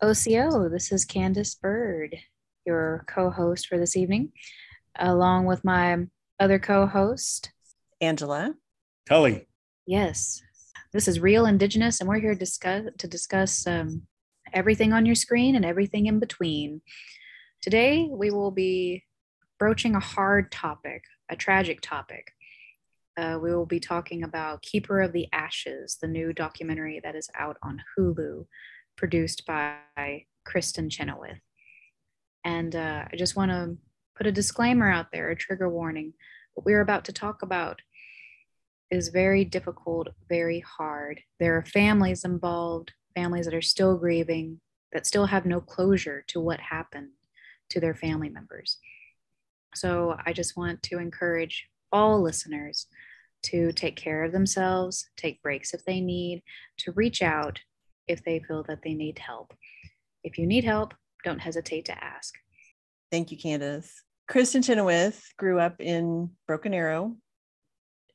Osiyo. This is Candace Bird, your co host for this evening, along with my other co host, Angela. Tully. Yes, this is Real Indigenous, and we're here to discuss, to discuss um, everything on your screen and everything in between. Today, we will be broaching a hard topic, a tragic topic. Uh, we will be talking about Keeper of the Ashes, the new documentary that is out on Hulu produced by Kristin Chenoweth. And uh, I just want to put a disclaimer out there, a trigger warning. What we're about to talk about is very difficult, very hard. There are families involved, families that are still grieving, that still have no closure to what happened to their family members. So I just want to encourage all listeners to take care of themselves, take breaks if they need, to reach out if they feel that they need help. If you need help, don't hesitate to ask. Thank you, Candace. Kristin Chenoweth grew up in Broken Arrow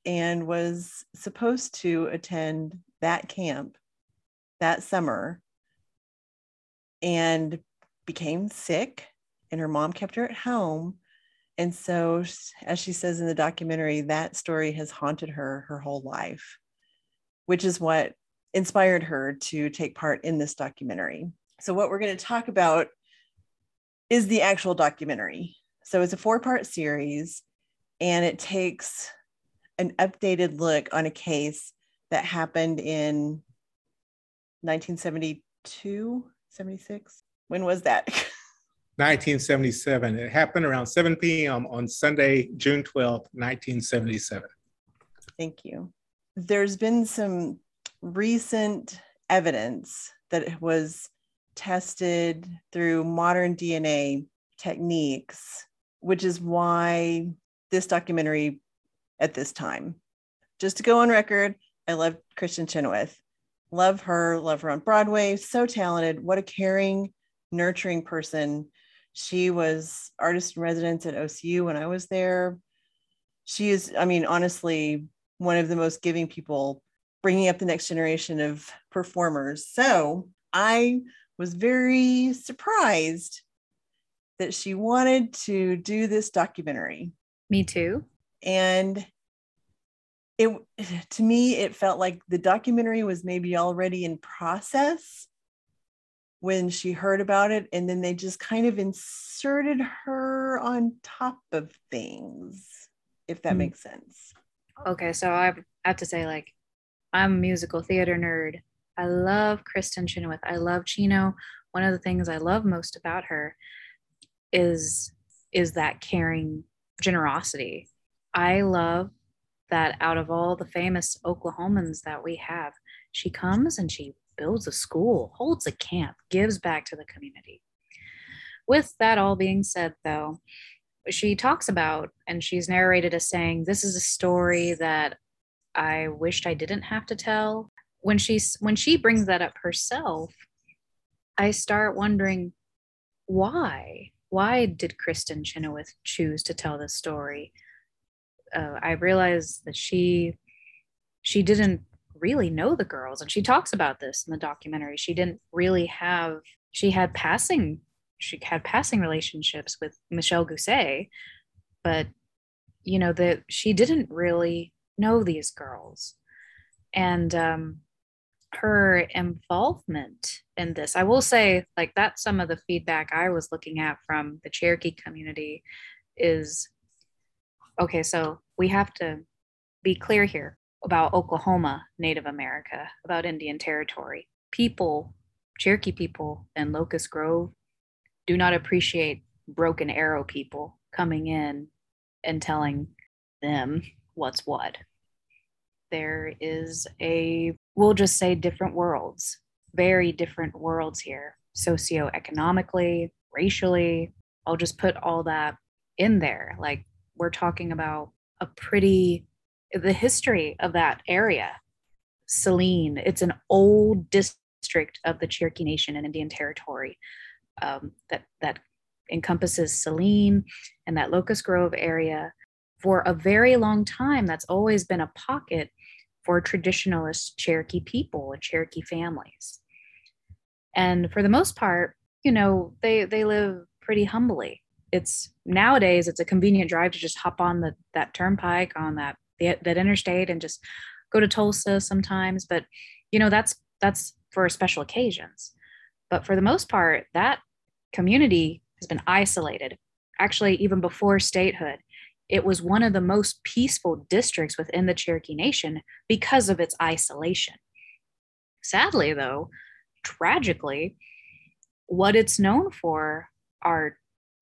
and was supposed to attend that camp that summer and became sick, and her mom kept her at home. And so, as she says in the documentary, that story has haunted her her whole life, which is what inspired her to take part in this documentary. So, what we're going to talk about is the actual documentary. So, it's a four part series and it takes an updated look on a case that happened in 1972, 76. When was that? 1977. It happened around 7 p.m. on Sunday, June 12th, 1977. Thank you. There's been some recent evidence that was tested through modern DNA techniques, which is why this documentary at this time. Just to go on record, I love Kristin Chenoweth. Love her, love her on Broadway. So talented. What a caring, nurturing person. She was artist in residence at OCU when I was there. She is, I mean, honestly, one of the most giving people bringing up the next generation of performers. So I was very surprised that she wanted to do this documentary. Me too. And it to me it felt like the documentary was maybe already in process when she heard about it and then they just kind of inserted her on top of things if that mm-hmm. makes sense okay so i have to say like I'm a musical theater nerd. I love Kristin Chenoweth. I love Cheno. One of the things I love most about her is is that caring generosity. I love that out of all the famous Oklahomans that we have, she comes and she builds a school, holds a camp, gives back to the community. With that all being said, though, she talks about and she's narrated as saying, This is a story that I wished I didn't have to tell. When she's when she brings that up herself, I start wondering why. Why did Kristin Chenoweth choose to tell this story? Uh, I realized that she she didn't really know the girls, and she talks about this in the documentary. She didn't really have. She had passing. She had passing relationships with Michelle Guse, but you know that she didn't really know these girls and um, her involvement in this i will say like that's some of the feedback i was looking at from the cherokee community is okay so we have to be clear here about oklahoma native america about indian territory people cherokee people in locust grove do not appreciate broken arrow people coming in and telling them what's what. There is a, we'll just say different worlds, very different worlds here, socioeconomically, racially. I'll just put all that in there. Like we're talking about a pretty, the history of that area. Saline, it's an old district of the Cherokee Nation and Indian Territory um, that, that encompasses Saline and that Locust Grove area for a very long time, that's always been a pocket for traditionalist Cherokee people and Cherokee families. And for the most part, you know, they they live pretty humbly. It's nowadays it's a convenient drive to just hop on the that turnpike on that that interstate and just go to Tulsa sometimes, but you know, that's that's for special occasions. But for the most part, that community has been isolated. Actually, even before statehood, it was one of the most peaceful districts within the Cherokee Nation because of its isolation. Sadly, though, tragically, what it's known for are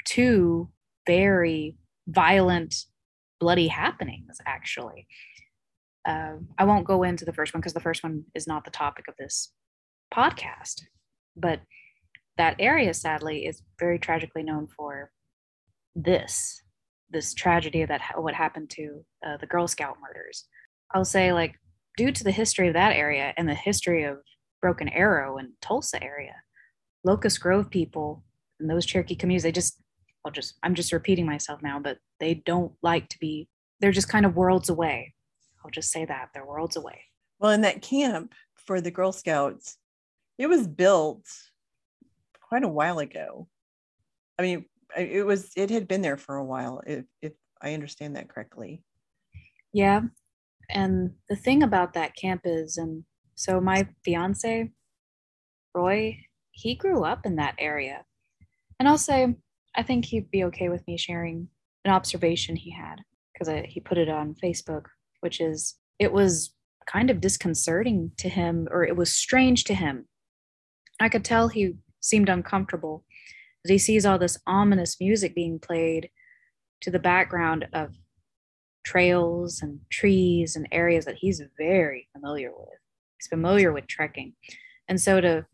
two very violent, bloody happenings, actually. Uh, I won't go into the first one because the first one is not the topic of this podcast. But that area, sadly, is very tragically known for this this tragedy that what happened to uh, the Girl Scout murders. I'll say, like, due to the history of that area and the history of Broken Arrow and Tulsa area, Locust Grove people and those Cherokee communities, they just, I'll just, I'm just repeating myself now, but they don't like to be, they're just kind of worlds away. I'll just say that they're worlds away. Well, in that camp for the Girl Scouts, it was built quite a while ago. I mean, it was it had been there for a while if if i understand that correctly. Yeah. And the thing about that camp is and so my fiance roy he grew up in that area. And i'll say i think he'd be okay with me sharing an observation he had because he put it on facebook which is it was kind of disconcerting to him or it was strange to him. I could tell he seemed uncomfortable he sees all this ominous music being played to the background of trails and trees and areas that he's very familiar with. He's familiar with trekking. And so to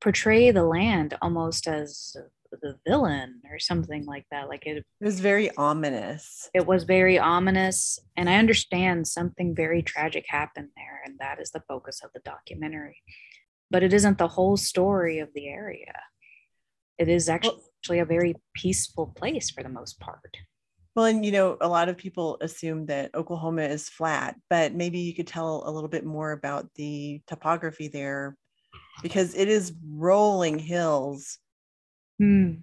portray the land almost as the villain or something like that like it, it was very ominous it was very ominous and i understand something very tragic happened there and that is the focus of the documentary but it isn't the whole story of the area it is actually, well, a very peaceful place for the most part. Well, and you know, a lot of people assume that Oklahoma is flat, but maybe you could tell a little bit more about the topography there because it is rolling hills. Hmm.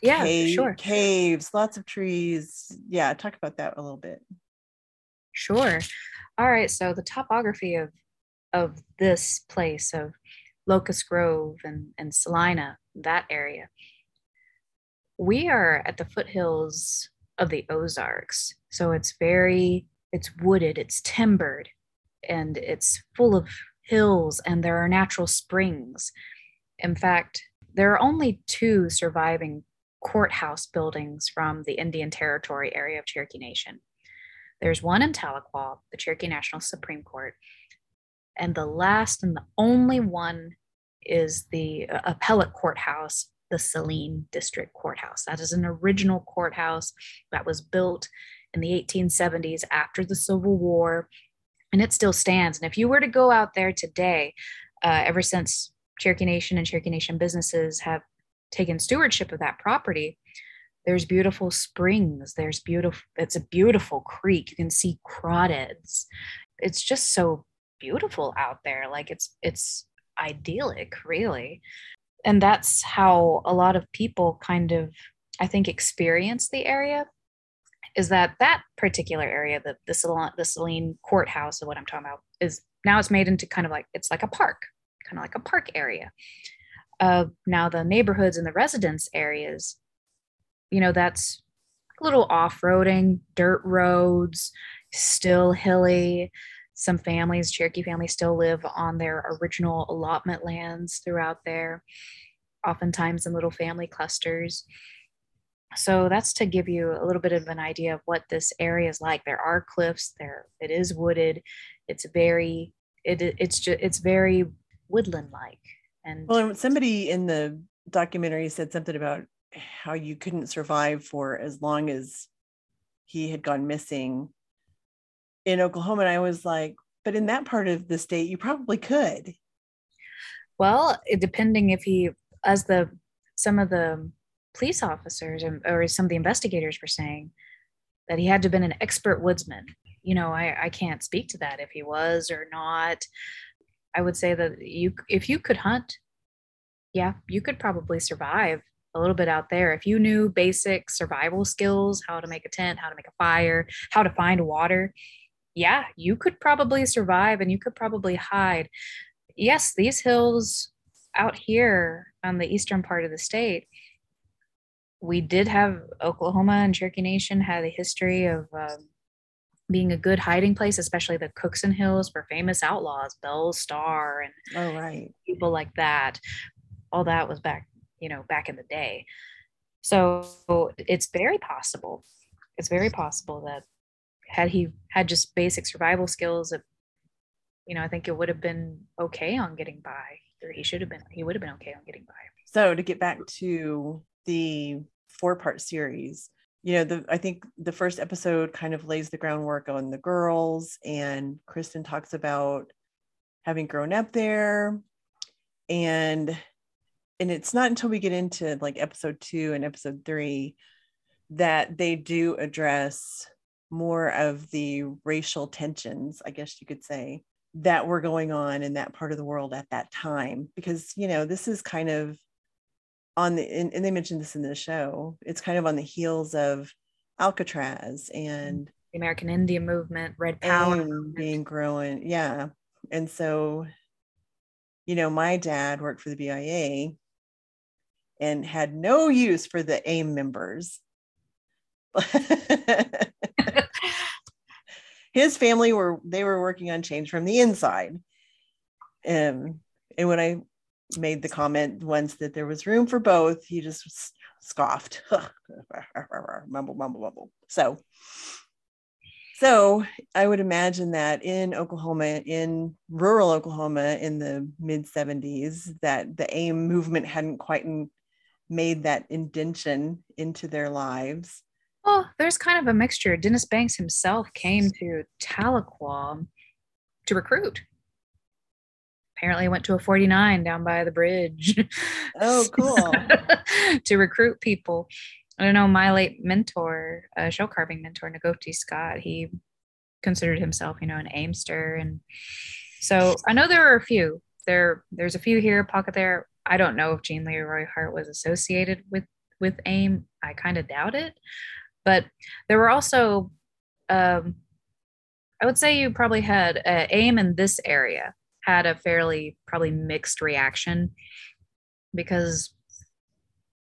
Yeah, Cave, sure. Caves, lots of trees. Yeah, talk about that a little bit. Sure. All right. So the topography of of this place of Locust Grove and, and Salina, that area. We are at the foothills of the Ozarks. So it's very, it's wooded, it's timbered, and it's full of hills, and there are natural springs. In fact, there are only two surviving courthouse buildings from the Indian Territory area of Cherokee Nation. There's one in Tahlequah, the Cherokee National Supreme Court, and the last and the only one is the uh, appellate courthouse, the Saline District Courthouse. That is an original courthouse that was built in the 1870s after the Civil War, and it still stands. And if you were to go out there today, uh, ever since Cherokee Nation and Cherokee Nation businesses have taken stewardship of that property, there's beautiful springs. There's beautiful, it's a beautiful creek. You can see crawdads. It's just so beautiful out there like it's it's idyllic really. And that's how a lot of people kind of i think experience the area is that that particular area the the Saline, the Saline courthouse of what i'm talking about is now it's made into kind of like it's like a park kind of like a park area. Uh, now the neighborhoods and the residence areas you know that's a little off-roading dirt roads still hilly some families, Cherokee families, still live on their original allotment lands throughout there, oftentimes in little family clusters. So that's to give you a little bit of an idea of what this area is like. There are cliffs there. It is wooded. It's very it it's just it's very woodland like. And well, somebody in the documentary said something about how you couldn't survive for as long as he had gone missing in Oklahoma. And I was like, but in that part of the state, you probably could. Well, depending if he, as the some of the police officers or some of the investigators were saying, that he had to have been an expert woodsman. You know, I, I can't speak to that if he was or not. I would say that you, if you could hunt yeah, you could probably survive a little bit out there. If you knew basic survival skills, how to make a tent, how to make a fire, how to find water, yeah, you could probably survive and you could probably hide. Yes, these hills out here on the eastern part of the state, we did have Oklahoma and Cherokee Nation had a history of um, being a good hiding place, especially the Cookson Hills for famous outlaws, Belle Starr and oh right people like that. All that was back, you know, back in the day. So it's very possible. It's very possible that had he had just basic survival skills, that you know, I think it would have been okay on getting by, or he should have been. He would have been okay on getting by. So to get back to the four part series, you know, the I think the first episode kind of lays the groundwork on the girls, and Kristin talks about having grown up there, and and it's not until we get into like episode two and episode three that they do address more of the racial tensions, I guess you could say, that were going on in that part of the world at that time. Because, you know, this is kind of on the and, and, they mentioned this in the show it's kind of on the heels of alcatraz and the american indian movement red power being growing yeah. And so you know my dad worked for the bia and had no use for the aim members his family were they were working on change from the inside um, and when i made the comment once that there was room for both, he just scoffed. mumble, mumble, mumble. So, so I would imagine that in Oklahoma, in rural Oklahoma in the mid 70s, that the AIM movement hadn't quite made that indention into their lives. Well, there's kind of a mixture. Dennis Banks himself came to Tahlequah to recruit apparently went to a 49 down by the bridge. Oh, cool. to recruit people. I don't know, my late mentor, uh, shell carving mentor, Nagoti Scott, he considered himself, you know, an aimster. And so I know there are a few. There, there's a few here, pocket there. I don't know if Gene Leroy Hart was associated with with AIM. I kind of doubt it. But there were also, um, I would say you probably had uh, AIM in this area had a fairly probably mixed reaction because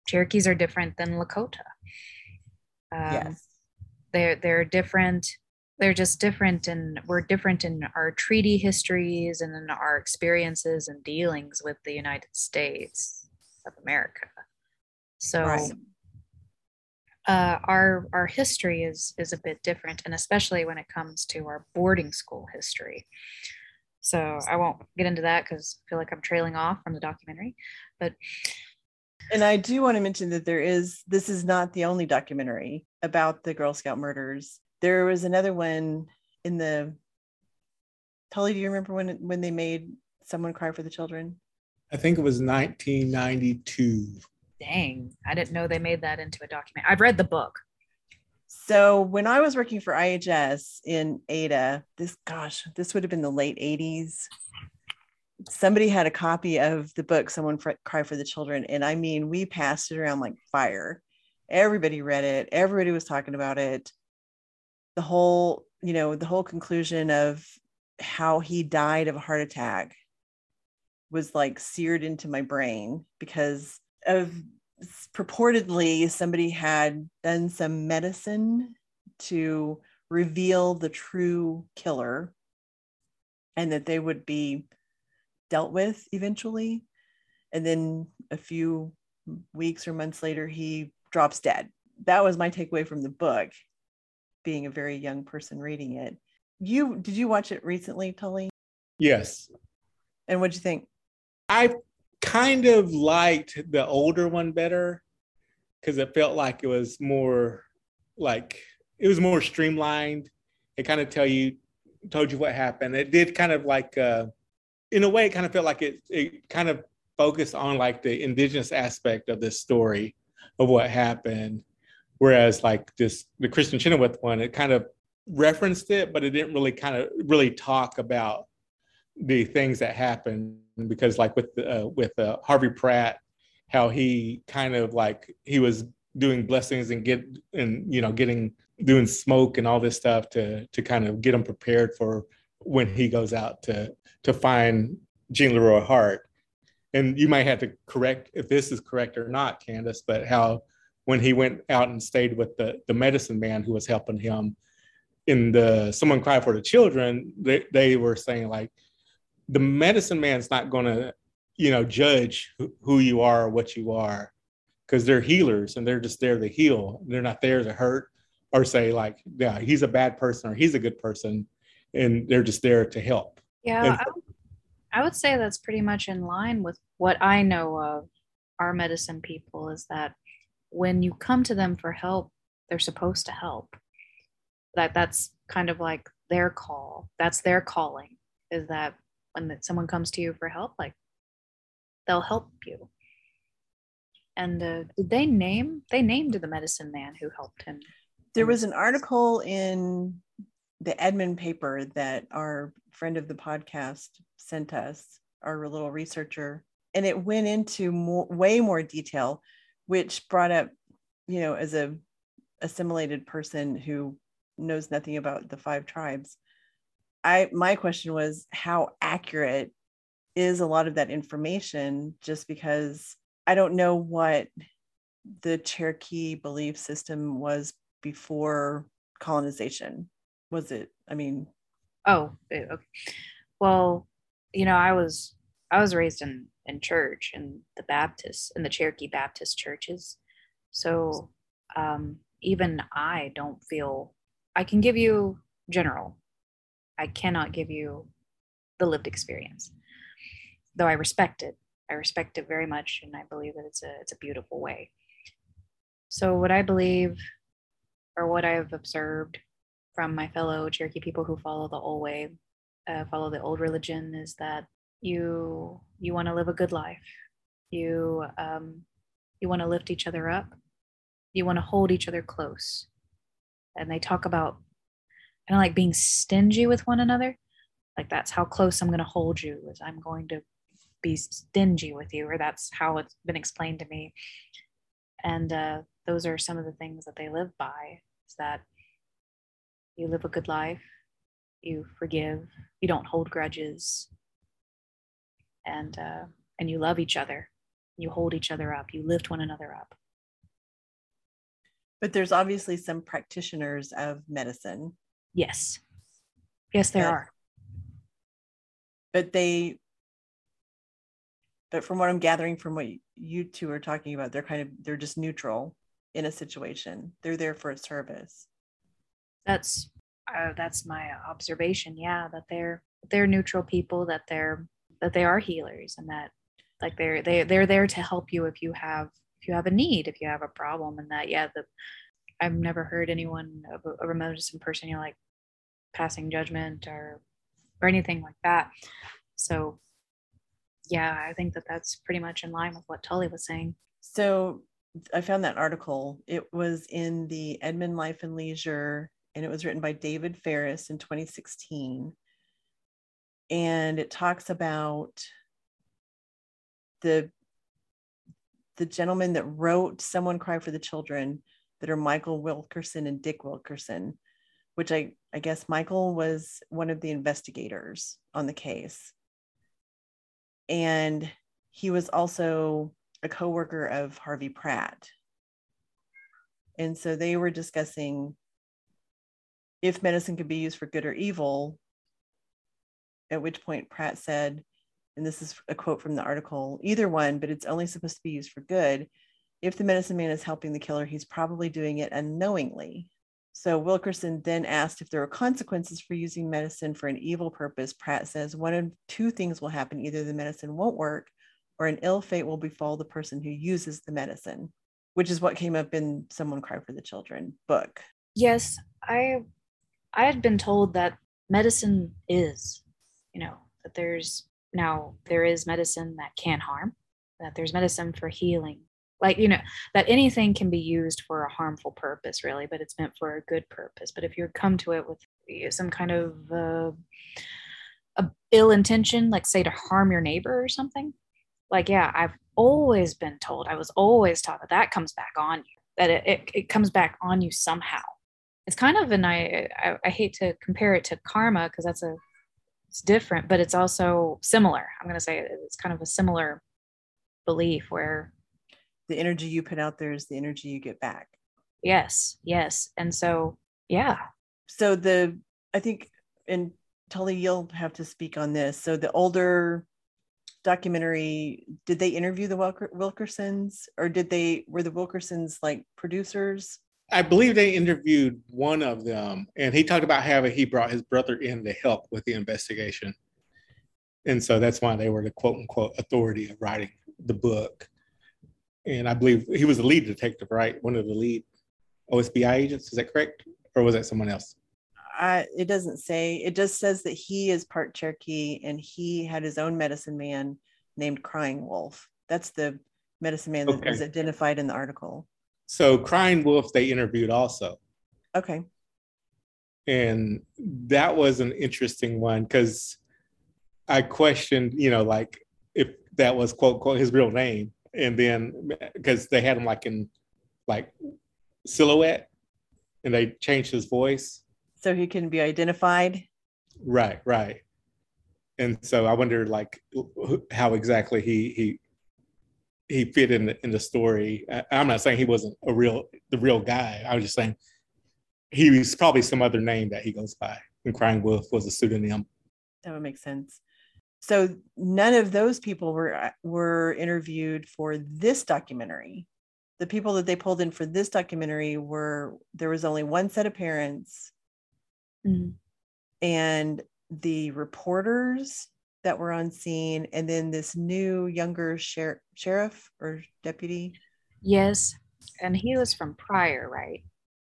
Cherokees are different than Lakota. Um, yes. They're they're different. They're just different, and we're different in our treaty histories and in our experiences and dealings with the United States of America. So, right. Uh, our our history is is a bit different, and especially when it comes to our boarding school history. So I won't get into that because I feel like I'm trailing off from the documentary. But and I do want to mention that there is this is not the only documentary about the Girl Scout murders. There was another one in the Tully, do you remember when when they made Someone Cry for the Children? I think it was 1992. Dang, I didn't know they made that into a document. I've read the book. So when I was working for IHS in Ada, this gosh, this would have been the late 80s. Somebody had a copy of the book Someone Cry for the Children and I mean, we passed it around like fire. Everybody read it, everybody was talking about it. The whole, you know, the whole conclusion of how he died of a heart attack was like seared into my brain because of purportedly somebody had done some medicine to reveal the true killer and that they would be dealt with eventually. And then a few weeks or months later he drops dead. That was my takeaway from the book being a very young person reading it. You did you watch it recently tully? Yes. And what'd you think? I kind of liked the older one better because it felt like it was more like it was more streamlined. It kind of tell you told you what happened. It did kind of like uh, in a way it kind of felt like it it kind of focused on like the indigenous aspect of this story of what happened. Whereas like this the Kristin Chenoweth one, it kind of referenced it, but it didn't really kind of really talk about the things that happened because like with uh, with uh, Harvey Pratt, how he kind of like he was doing blessings and get and you know getting doing smoke and all this stuff to to kind of get him prepared for when he goes out to to find Gene Leroy Hart. And you might have to correct if this is correct or not, Candace, but how when he went out and stayed with the the medicine man who was helping him in the someone cried for the children, they, they were saying like the medicine man's not going to you know judge who you are or what you are because they're healers and they're just there to heal. They're not there to hurt or say like yeah he's a bad person or he's a good person and they're just there to help. Yeah And- I, would- I would say that's pretty much in line with what i know of our medicine people is that when you come to them for help they're supposed to help. That that's kind of like their call that's their calling is that when that someone comes to you for help like they'll help you and uh, did they name they named the medicine man who helped him There was an article in the Edmond paper that our friend of the podcast sent us, our little researcher, and it went into more, way more detail, which brought up, you know, as a assimilated person who knows nothing about the five tribes. I my question was how accurate is a lot of that information just because I don't know what the Cherokee belief system was before colonization. Was it? I mean, Oh, eh, okay. Well, you know, I was I was raised in in church in the Baptist in the Cherokee Baptist churches. So um even I don't feel I can give you general. I cannot give you the lived experience. Though I respect it. I respect it very much and I believe that it's a it's a beautiful way. So what I believe or what I've observed from my fellow Cherokee people who follow the old way, uh, follow the old religion, is that you you want to live a good life. You um, you want to lift each other up. You want to hold each other close. And they talk about kind of like being stingy with one another. Like that's how close I'm going to hold you. Is I'm going to be stingy with you, or that's how it's been explained to me. And uh, those are some of the things that they live by. Is that you live a good life, you forgive, you don't hold grudges, and uh, and you love each other. You hold each other up. You lift one another up. but there's obviously some practitioners of medicine, Yes, yes, there Yes. are. but they, but from what I'm gathering from what you two are talking about, they're kind of they're just neutral in a situation. They're there for a service. That's uh, that's my observation. Yeah, that they're they're neutral people. That they're that they are healers, and that like they're they they're there to help you if you have if you have a need, if you have a problem, and that yeah, the I've never heard anyone of a, a medicine person, You're like passing judgment or or anything like that. So yeah, I think that that's pretty much in line with what Tully was saying. So I found that article. It was in the Edmond Life and Leisure, and it was written by David Ferris in 2016. And it talks about the the gentleman that wrote Someone Cry for the Children that are Michael Wilkerson and Dick Wilkerson, which I, I guess Michael was one of the investigators on the case. And he was also a coworker of Harvey Pratt. And so they were discussing if medicine could be used for good or evil, at which point Pratt said, and this is a quote from the article either one, but it's only supposed to be used for good. If the medicine man is helping the killer, he's probably doing it unknowingly. So Wilkerson then asked if there were consequences for using medicine for an evil purpose. Pratt says one of two things will happen either the medicine won't work or an ill fate will befall the person who uses the medicine, which is what came up in Someone Cry for the Children book. Yes, I I had been told that medicine is, you know, that there's now there is medicine that can harm, that there's medicine for healing. Like, you know, that anything can be used for a harmful purpose, really, but it's meant for a good purpose. But if you come to it with some kind of uh, a ill intention, like say to harm your neighbor or something, like yeah, I've always been told, I was always taught that that comes back on you, that it, it, it comes back on you somehow. It's kind of, and I, I, I hate to compare it to karma because that's a, it's different, but it's also similar. I'm going to say it's kind of a similar belief where the energy you put out there is the energy you get back. Yes, yes. And so, yeah. So the, I think, and Tully, you'll have to speak on this. So the older documentary, did they interview the Wilker- Wilkersons or did they, were the Wilkersons like producers? I believe they interviewed one of them, and he talked about how he brought his brother in to help with the investigation. And so that's why they were the quote unquote authority of writing the book. And I believe he was the lead detective, right? One of the lead OSBI agents. Is that correct? Or was that someone else? I, it doesn't say. It just says that he is part Cherokee and he had his own medicine man named Crying Wolf. That's the medicine man that was identified in the article. So Crying Wolf, they interviewed also. Okay. And that was an interesting one because I questioned, you know, like if that was quote quote his real name, and then because they had him like in like silhouette, and they changed his voice so he can be identified. Right, right. And so I wonder, like, how exactly he he he fit in the in the story. I, I'm not saying he wasn't a real the real guy. I was just saying he was probably some other name that he goes by. And Crying Wolf was a pseudonym. That would make sense. So none of those people were were interviewed for this documentary. The people that they pulled in for this documentary were there was only one set of parents Mm. And the reporters that were on scene, and then this new younger sher- sheriff or deputy. Yes. And he was from Pryor, right?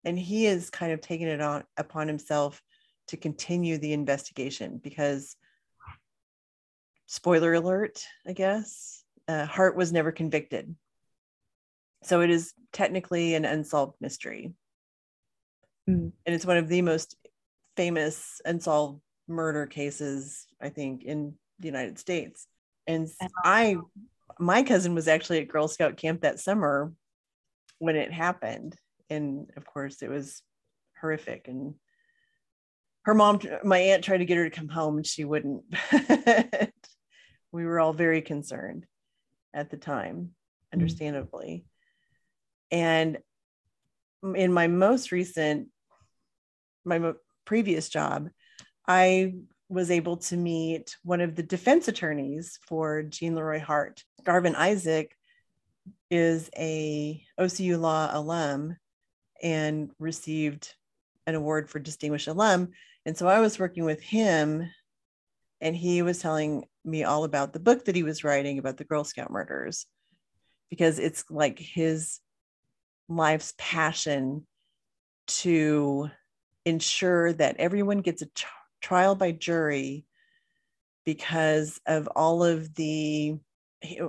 And he is kind of taking it on upon himself to continue the investigation because, spoiler alert, I guess, uh, Hart was never convicted. So it is technically an unsolved mystery. Mm. And it's one of the most famous unsolved murder cases, I think, in the United States. And I, my cousin was actually at Girl Scout camp that summer when it happened. And of course, it was horrific. And her mom, my aunt tried to get her to come home and she wouldn't. we were all very concerned at the time, mm-hmm. understandably. And in my most recent, my previous job, I was able to meet one of the defense attorneys for Gene Leroy Hart. Garvin Isaac is a OCU law alum and received an award for distinguished alum. And so I was working with him and he was telling me all about the book that he was writing about the Girl Scout murders because it's like his life's passion to ensure that everyone gets a t- trial by jury because of all of the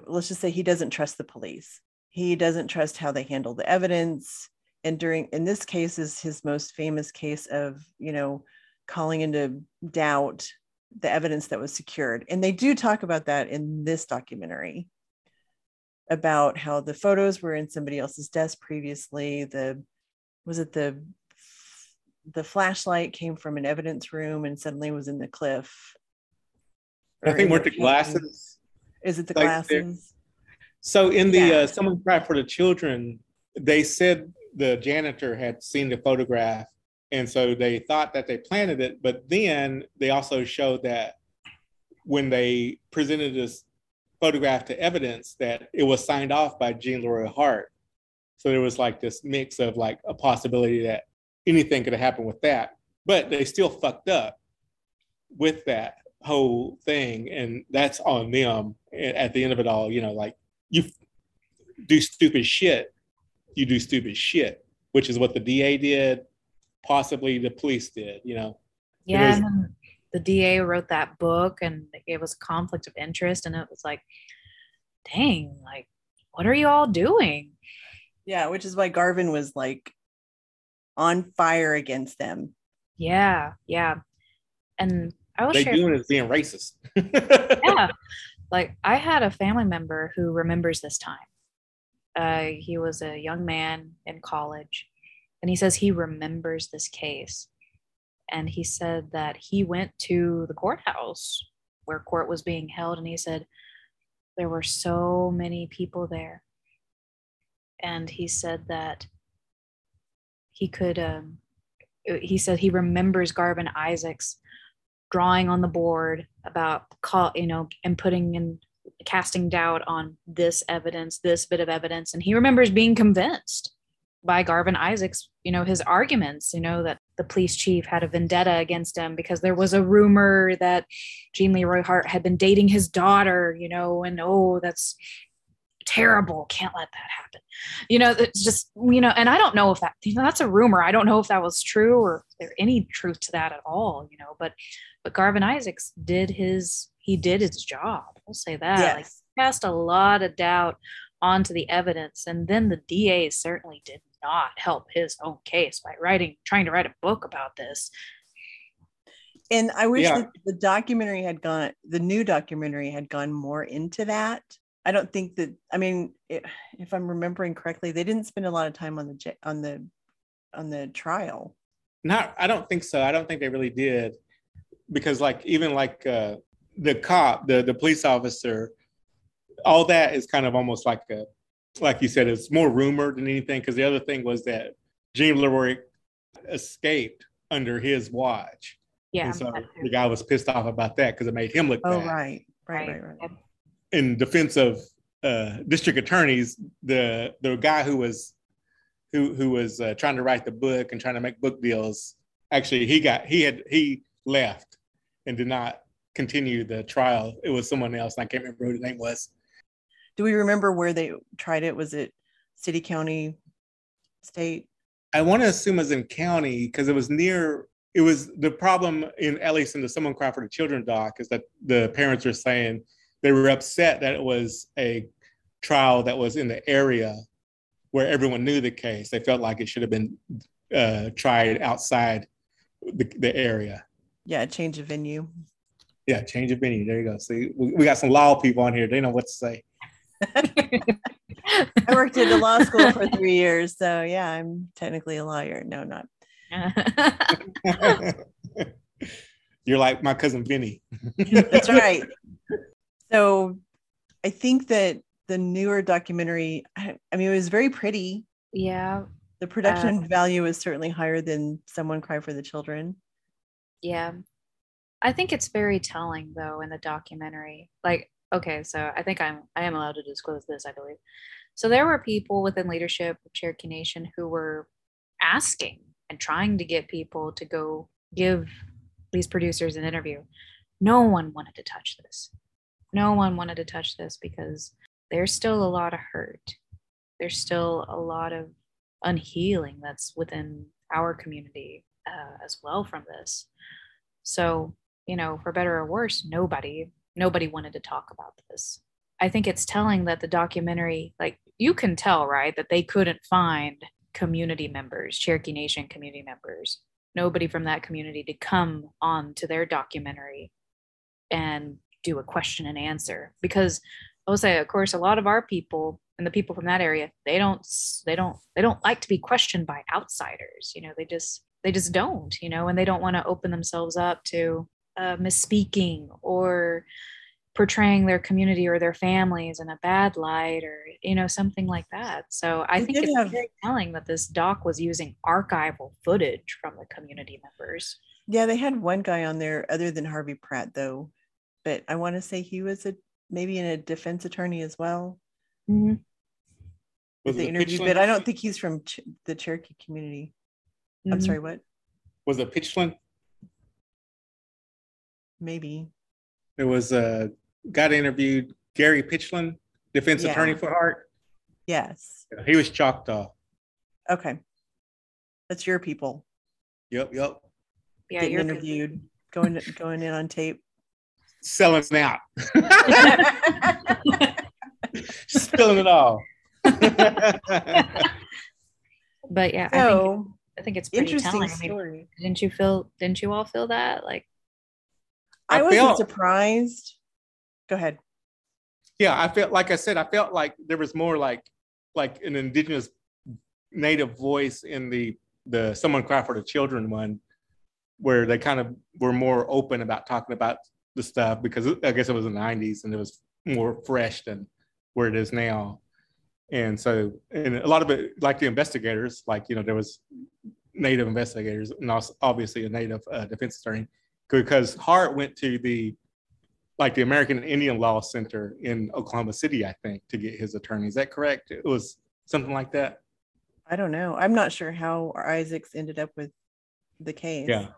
let's just say he doesn't trust the police. He doesn't trust how they handle the evidence. And during in this case is his most famous case of you know calling into doubt the evidence that was secured and they do talk about that in this documentary about how the photos were in somebody else's desk previously the was it the the flashlight came from an evidence room and suddenly was in the cliff. I think weren't the glasses. Is it the like glasses? So in the yeah. uh, someone cry for the children, they said the janitor had seen the photograph, and so they thought that they planted it. But then they also showed that when they presented this photograph to evidence, that it was signed off by Gene Leroy Hart. So there was like this mix of like a possibility that anything could have happened with that. But they still fucked up with that whole thing. And that's on them at the end of it all. You know, like you do stupid shit, you do stupid shit, which is what the DA did, possibly the police did, you know. Yeah. Was, the DA wrote that book and it was a conflict of interest. And it was like, dang, like, what are you all doing? Yeah, which is why Garvin was like on fire against them. Yeah, yeah. And I was they share. doing is being racist. yeah. Like I had a family member who remembers this time. Uh, he was a young man in college, and he says he remembers this case. And he said that he went to the courthouse where court was being held, and he said there were so many people there. And he said that he could, um, he said he remembers Garvin Isaacs drawing on the board about call you know and putting in casting doubt on this evidence this bit of evidence and he remembers being convinced by garvin isaacs you know his arguments you know that the police chief had a vendetta against him because there was a rumor that gene leroy hart had been dating his daughter you know and oh that's terrible can't let that happen you know it's just you know and i don't know if that you know that's a rumor i don't know if that was true or there any truth to that at all you know but but Garvin Isaacs did his he did his job. We'll say that. Yes. Like cast a lot of doubt onto the evidence. And then the DA certainly did not help his own case by writing trying to write a book about this. And I wish Yeah. that the documentary had gone, the new documentary had gone more into that. I don't think that, I mean, it, if I'm remembering correctly, they didn't spend a lot of time on the, on the, on the trial. Not, I don't think so. I don't think they really did, because like even like uh, the cop, the the police officer, all that is kind of almost like a, like you said, it's more rumor than anything. Because the other thing was that Gene Leroy escaped under his watch, Yeah. and so the guy was pissed off about that because it made him look Oh, bad. right, right, right, right. Yep. in defense of uh, district attorneys, the the guy who was who who was uh, trying to write the book and trying to make book deals, actually he got he had he left and did not continue the trial. It was someone else, and I can't remember who his name was. Do we remember where they tried it? Was it city, county, state? I want to assume it was in county because it was near. It was the problem in at least in the Someone Cry for the Children doc is that the parents were saying they were upset that it was a trial that was in the area where everyone knew the case. They felt like it should have been uh, tried outside the, the area. Yeah, change of venue. Yeah, change of venue. There you go. See, we, we got some law people on here. They know what to say. I worked at a law school for three years, so yeah, I'm technically a lawyer. No, not. You're like my cousin Vinny. That's right. So, I think that the newer documentary. I, I mean, it was very pretty. yeah. The production uh, value is certainly higher than "Someone Cry for the Children." Yeah. I think it's very telling though in the documentary. Like, okay, so I think I'm I am allowed to disclose this, I believe. So there were people within leadership of Cherokee Nation who were asking and trying to get people to go give these producers an interview. No one wanted to touch this. No one wanted to touch this because there's still a lot of hurt. There's still a lot of unhealing that's within our community uh, as well from this. So, you know, for better or worse, nobody nobody wanted to talk about this. I think it's telling that the documentary, like you can tell, right, that they couldn't find community members, Cherokee Nation community members, nobody from that community to come on to their documentary and do a question and answer because I will say, of course, a lot of our people and the people from that area, they don't, they don't, they don't like to be questioned by outsiders. You know, they just, they just don't. You know, and they don't want to open themselves up to uh, misspeaking or portraying their community or their families in a bad light or you know something like that. So I They think it's have- very telling that this doc was using archival footage from the community members. Yeah, they had one guy on there other than Harvey Pratt, though, but I want to say he was a maybe in a defense attorney as well. Mhm. Was the it interview, but I don't think he's from Ch- the Cherokee community. I'm Mhm. sorry, what? Was it Pitchlynn? Maybe. There was a guy that interviewed Gary Pitchlynn, defense Yeah. attorney for Hart. Yes. He was Choctaw. Okay. That's your people Yep, yep. Yeah, getting you're interviewed, going going in on tape. Selling out, spilling it all. but yeah, I think I think it's pretty interesting telling. I mean, story. didn't you feel? Didn't you all feel that? Like, I, I wasn't felt surprised. Go ahead. yeah i felt like i said i felt like there was more like like an indigenous native voice in the the someone cry for the children one where they kind of were more open about talking about the stuff because i guess it was the 90s and it was more fresh than where it is now and so and a lot of it like the investigators like you know there was native investigators and also obviously a native uh, defense attorney because hart went to the like the American Indian Law Center in Oklahoma City, I think, to get his attorney. Is that correct? It was something like that. I don't know. I'm not sure how Isaacs ended up with the case. Yeah.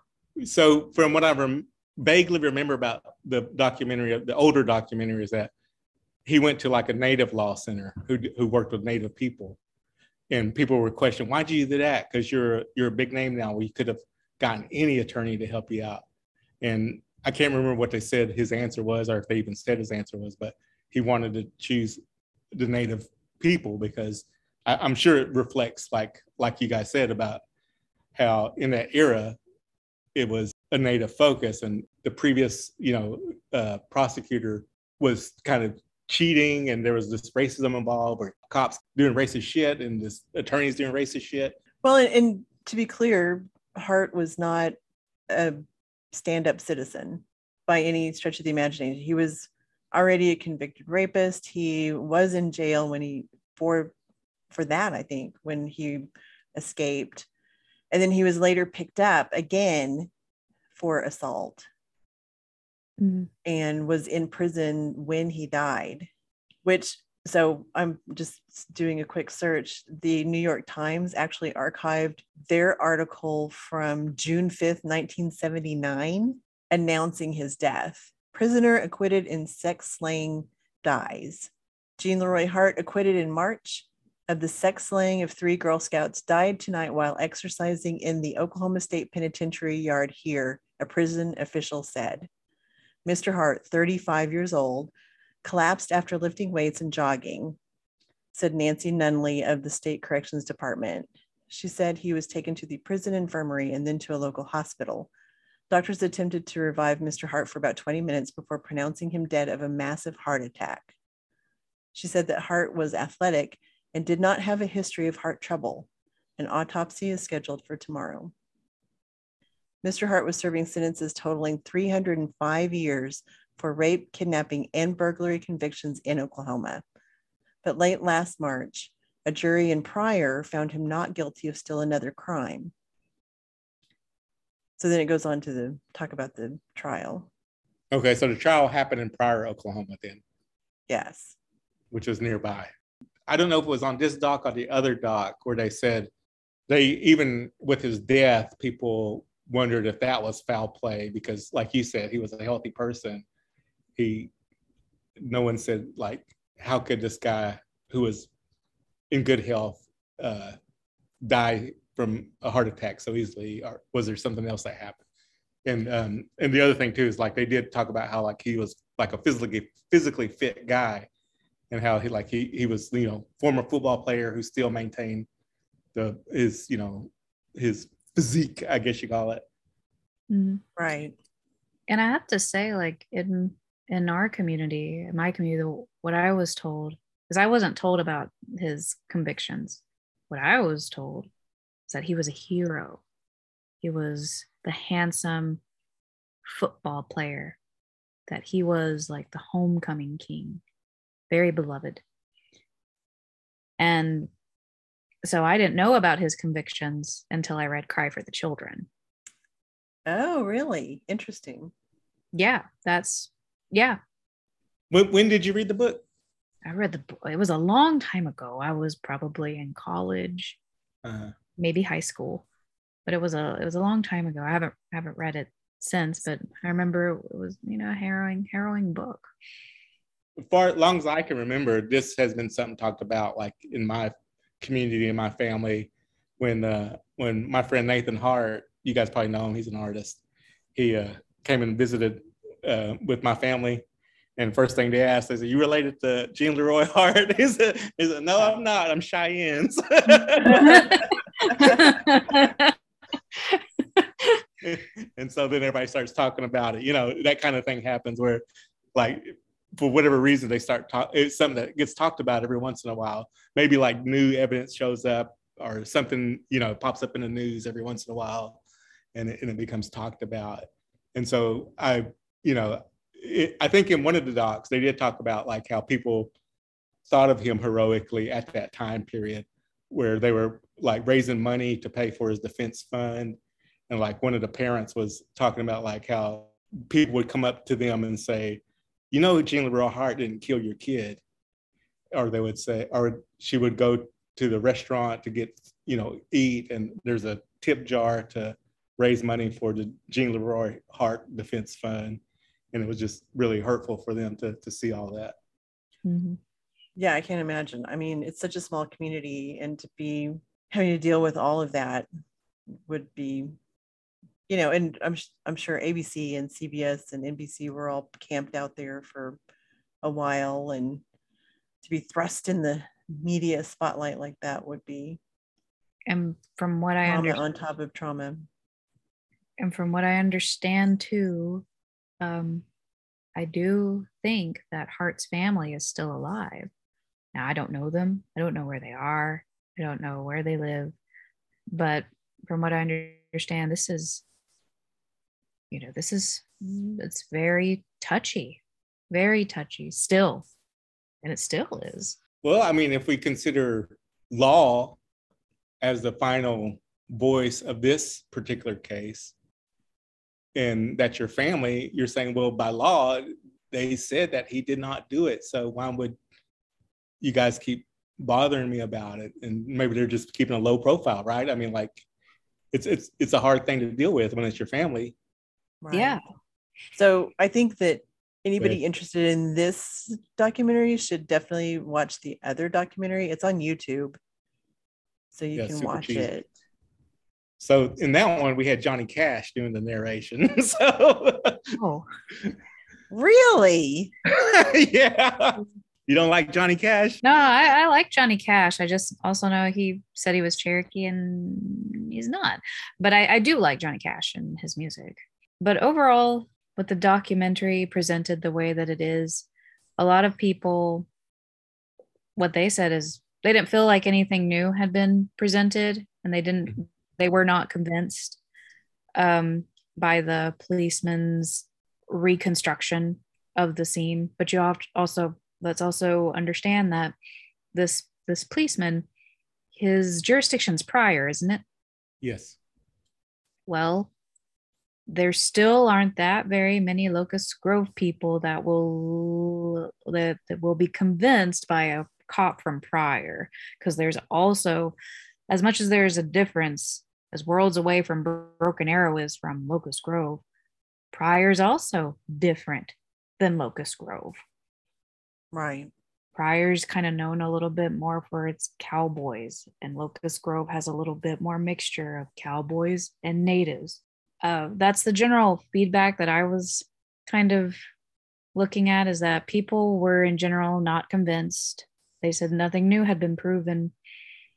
So from what I rem- vaguely remember about the documentary, the older documentary, is that he went to like a native law center who who worked with native people, and people were questioning why'd you do that? Because you're you're a big name now. We could have gotten any attorney to help you out, and I can't remember what they said his answer was, or if they even said his answer was, but he wanted to choose the native people because I, I'm sure it reflects like like you guys said about how in that era it was a native focus and the previous you know uh, prosecutor was kind of cheating and there was this racism involved or cops doing racist shit and this attorneys doing racist shit. Well, and, and to be clear, Hart was not a stand up citizen by any stretch of the imagination. He was already a convicted rapist. He was in jail when he, for, for that, I think, when he escaped. And then he was later picked up again for assault Mhm. and was in prison when he died, which so I'm just doing a quick search. The New York Times actually archived their article from June 5th, 1979, announcing his death. Prisoner acquitted in sex slaying dies. Gene Leroy Hart, acquitted in March of the sex slaying of three Girl Scouts, died tonight while exercising in the Oklahoma State Penitentiary yard here, a prison official said. Mr. Hart, 35 years old, collapsed after lifting weights and jogging, said Nancy Nunley of the State Corrections Department. She said he was taken to the prison infirmary and then to a local hospital. Doctors attempted to revive Mr. Hart for about 20 minutes before pronouncing him dead of a massive heart attack. She said that Hart was athletic and did not have a history of heart trouble. An autopsy is scheduled for tomorrow. Mr. Hart was serving sentences totaling 305 years for rape, kidnapping, and burglary convictions in Oklahoma. But late last March, a jury in Pryor found him not guilty of still another crime. So then it goes on to the talk about the trial. okay so the trial happened in Pryor, Oklahoma then Yes. which was nearby. I don't know if it was on this dock or the other dock where they said they even with his death, people wondered if that was foul play because, like you said, he was a healthy person. He, no one said like, how could this guy who was in good health uh, die from a heart attack so easily, or was there something else that happened? And um, and the other thing too is like they did talk about how like he was like a physically physically fit guy, and how he like he he was you know former football player who still maintained the his you know his physique I guess you call it. Mhm. Right. And I have to say, like in in our community, in my community, what I was told, because I wasn't told about his convictions. What I was told is that he was a hero. He was the handsome football player. That he was like the homecoming king, very beloved. And so I didn't know about his convictions until I read Cry for the Children. Oh, really? Interesting. Yeah, that's yeah, When when did you read the book? I read the book. It was a long time ago. I was probably in college, Uh, maybe high school, but it was a it was a long time ago. I haven't haven't read it since, but I remember it was you know a harrowing harrowing book. far long as I can remember, this has been something talked about like in my community and my family. When uh, when my friend Nathan Hart, you guys probably know him, he's an artist. He uh, came and visited uh, with my family, and first thing they asked is, "Are you related to Gene Leroy Hart?" he said, "No, I'm not. I'm Cheyenne's." and so then everybody starts talking about it. You know, that kind of thing happens where, like, for whatever reason, they start talking. It's something that gets talked about every once in a while. Maybe like new evidence shows up or something, you know, pops up in the news every once in a while, and it, and it becomes talked about. And so I, you know, it, I think in one of the docs they did talk about like how people thought of him heroically at that time period where they were like raising money to pay for his defense fund. And like one of the parents was talking about like how people would come up to them and say you know gene Leroy hart didn't kill your kid. Or they would say or she would go to the restaurant to get you know eat and there's a tip jar to raise money for the gene Leroy hart defense fund and it was just really hurtful for them to to see all that. Mm-hmm. yeah i can't imagine. I mean it's such a small community and to be having to deal with all of that would be you know and i'm i'm sure abc and cbs and nbc were all camped out there for a while and to be thrust in the media spotlight like that would be and from what i understand on top of trauma. and from what i understand too um i do think that hart's family is still alive. Now i don't know them. I don't know where they are. I don't know where they live. But from what i understand this is you know this is it's very touchy very touchy still. And it still is. Well, I mean, if we consider law as the final voice of this particular case, and that's your family, you're saying, well, by law, they said that he did not do it. So why would you guys keep bothering me about it? And maybe they're just keeping a low profile, right? I mean, like it's it's it's a hard thing to deal with when it's your family. Right. Yeah. So I think that anybody interested in this documentary should definitely watch the other documentary. It's on YouTube, so you yeah, can watch cheesy. it. So in that one, we had Johnny Cash doing the narration. so, oh, really? yeah. You don't like Johnny Cash? No, I, I, like Johnny Cash. I just also know he said he was Cherokee and he's not. But I, I do like Johnny Cash and his music. But overall, with the documentary presented the way that it is, a lot of people, what they said is they didn't feel like anything new had been presented and they didn't. They were not convinced um, by the policeman's reconstruction of the scene. But you have also, let's also understand that this, this policeman, his jurisdiction's Pryor, isn't it? Yes. Well, there still aren't that very many locust grove people that will that, that will be convinced by a cop from Pryor because there's also as much as there's a difference as worlds away from broken arrow is from locust grove Pryor is also different than locust grove. Right. Pryor's kind of known a little bit more for its cowboys and locust grove has a little bit more mixture of cowboys and natives. Uh, that's the general feedback that I was kind of looking at is that people were in general not convinced. They said nothing new had been proven,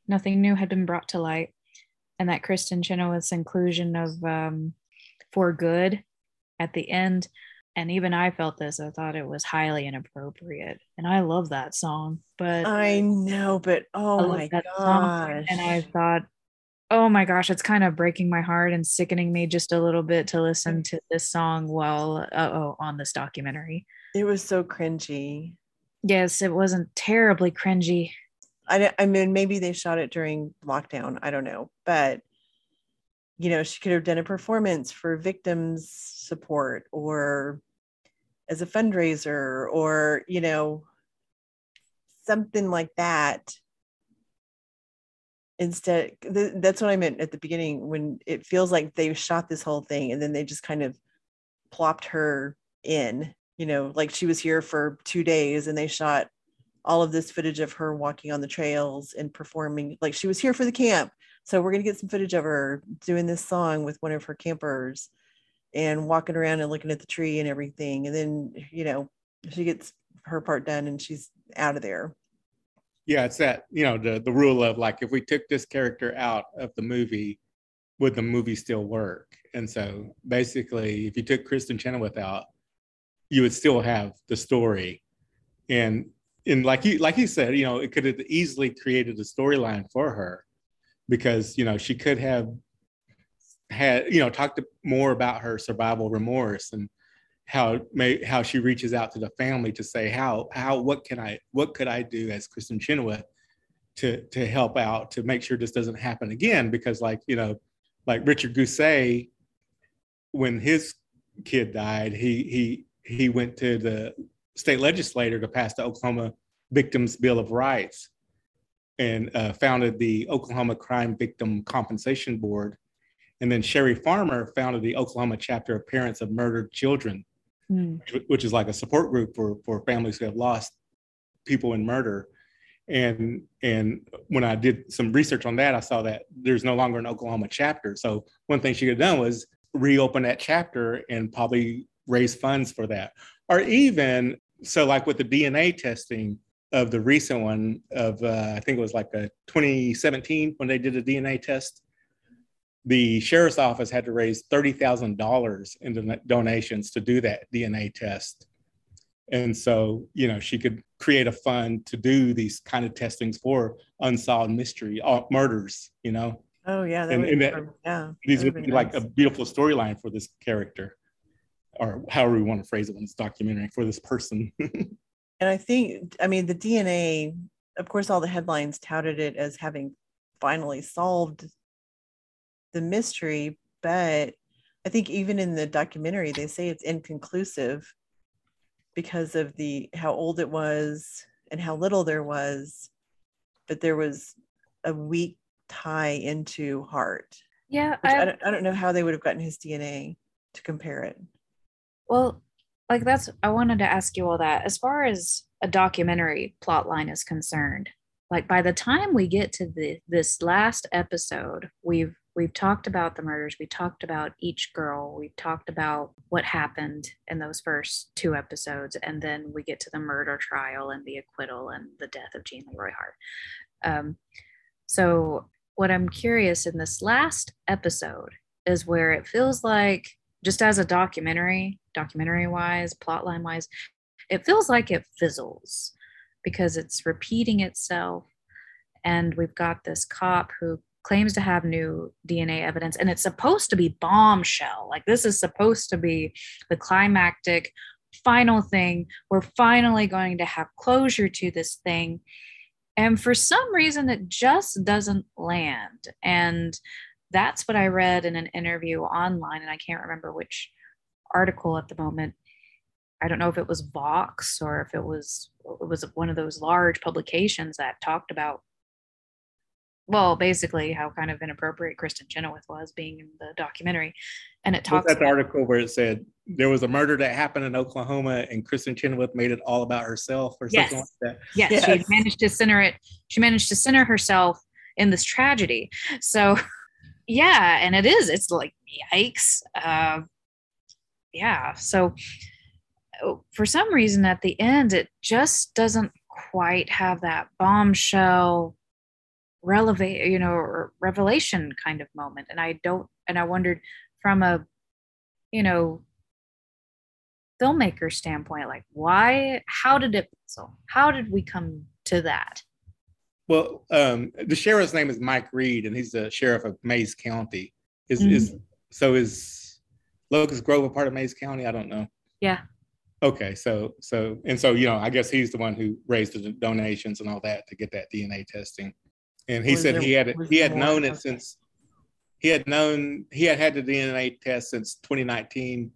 nothing new had been brought to light, and that Kristin Chenoweth's inclusion of um, "For Good" at the end, and even I felt this. I thought it was highly inappropriate, and I love that song. But I know, but oh my gosh! and I thought, oh my gosh, it's kind of breaking my heart and sickening me just a little bit to listen to this song while oh on this documentary. It was so cringy. Yes, it wasn't terribly cringy. I, I mean, maybe they shot it during lockdown. I don't know, but you know, she could have done a performance for victims support or as a fundraiser or you know something like that instead th- that's what i meant at the beginning when it feels like they shot this whole thing and then they just kind of plopped her in you know like she was here for two days and they shot all of this footage of her walking on the trails and performing like she was here for the camp. So we're going to get some footage of her doing this song with one of her campers and walking around and looking at the tree and everything. And then you know she gets her part done and she's out of there. Yeah it's that you know the the rule of like if we took this character out of the movie would the movie still work? And so basically, if you took kristin Chenoweth out, you would still have the story. And and like you like you said, you know, it could have easily created a storyline for her because you know she could have had you know talked more about her survival remorse and how may how she reaches out to the family to say how how what can I what could I do as Kristin Chenoweth to to help out to make sure this doesn't happen again? Because like you know like Richard Guse when his kid died he he he went to the state legislator to pass the Oklahoma Victims Bill of Rights and uh, founded the Oklahoma Crime Victim Compensation Board. And then Sherry Farmer founded the Oklahoma chapter of Parents of Murdered Children, mm. which is like a support group for, for families who have lost people in murder. And and when I did some research on that, I saw that there's no longer an Oklahoma chapter. So one thing she could have done was reopen that chapter and probably raise funds for that. Or even so, like with the DNA testing of the recent one of uh, I think it was like a 2017 when they did a DNA test. The sheriff's office had to raise thirty thousand dollars in donations to do that DNA test, and so you know she could create a fund to do these kind of testings for unsolved mystery uh, murders. You know. Oh yeah, that and, and that, yeah. These would be nice. like a beautiful storyline for this character or however we want to phrase it when it's documentary for this person. and I think, I mean, the DNA, of course, all the headlines touted it as having finally solved the mystery, but I think even in the documentary, they say it's inconclusive because of the how old it was and how little there was, but there was a weak tie into Hart. Yeah, I, I, don't, I don't know how they would have gotten his DNA to compare it. Well, like that's I wanted to ask you all that. As far as a documentary plot line is concerned, like by the time we get to the this last episode, we've we've talked about the murders, we talked about each girl, we've talked about what happened in those first two episodes, and then we get to the murder trial and the acquittal and the death of Gene Leroy Hart. Um, so what I'm curious in this last episode is where it feels like just as a documentary, documentary wise, plotline wise, it feels like it fizzles because it's repeating itself. And we've got this cop who claims to have new DNA evidence, and it's supposed to be bombshell. Like, this is supposed to be the climactic final thing. We're finally going to have closure to this thing. And for some reason, it just doesn't land. And that's what I read in an interview online, and I can't remember which article at the moment. I don't know if it was Vox or if it was it was one of those large publications that talked about well, basically how kind of inappropriate Kristin Chenoweth was being in the documentary. And it talks that article where it said there was a murder that happened in Oklahoma and Kristin Chenoweth made it all about herself or yes. something like that. Yes. yes. She managed to center it, she managed to center herself in this tragedy. So yeah and it is it's like yikes uh, yeah so oh, for some reason at the end it just doesn't quite have that bombshell relevant you know revelation kind of moment and i don't and i wondered from a you know filmmaker standpoint like why how did it so how did we come to that well, um, the sheriff's name is Mike Reed, and he's the sheriff of Mayes County. Is mm-hmm. is so is Locust Grove a part of Mayes County? I don't know. Yeah. Okay, so so and so you know, I guess he's the one who raised the donations and all that to get that DNA testing. And he was said there, he had he had known it since he had known he had had the DNA test since 2019,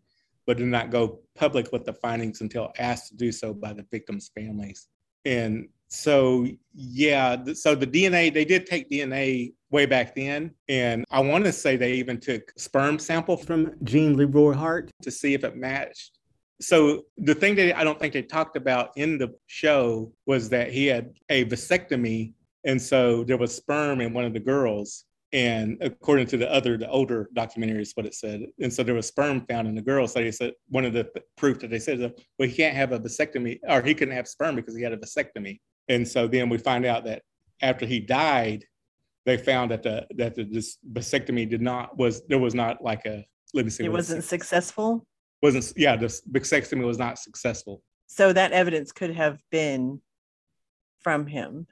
but did not go public with the findings until asked to do so by the victims' families. And so yeah, so the DNA they did take DNA way back then, and I want to say they even took sperm sample from Gene Leroy Hart to see if it matched. So the thing that I don't think they talked about in the show was that he had a vasectomy, and so there was sperm in one of the girls, and according to the other, the older documentary is what it said. And so there was sperm found in the girl. So they said one of the proof that they said, well, he can't have a vasectomy, or he couldn't have sperm because he had a vasectomy. And so then we find out that after he died, they found that the that the this vasectomy did not was there was not like a let me see. It wasn't successful. wasn't yeah the vasectomy was not successful. So that evidence could have been from him.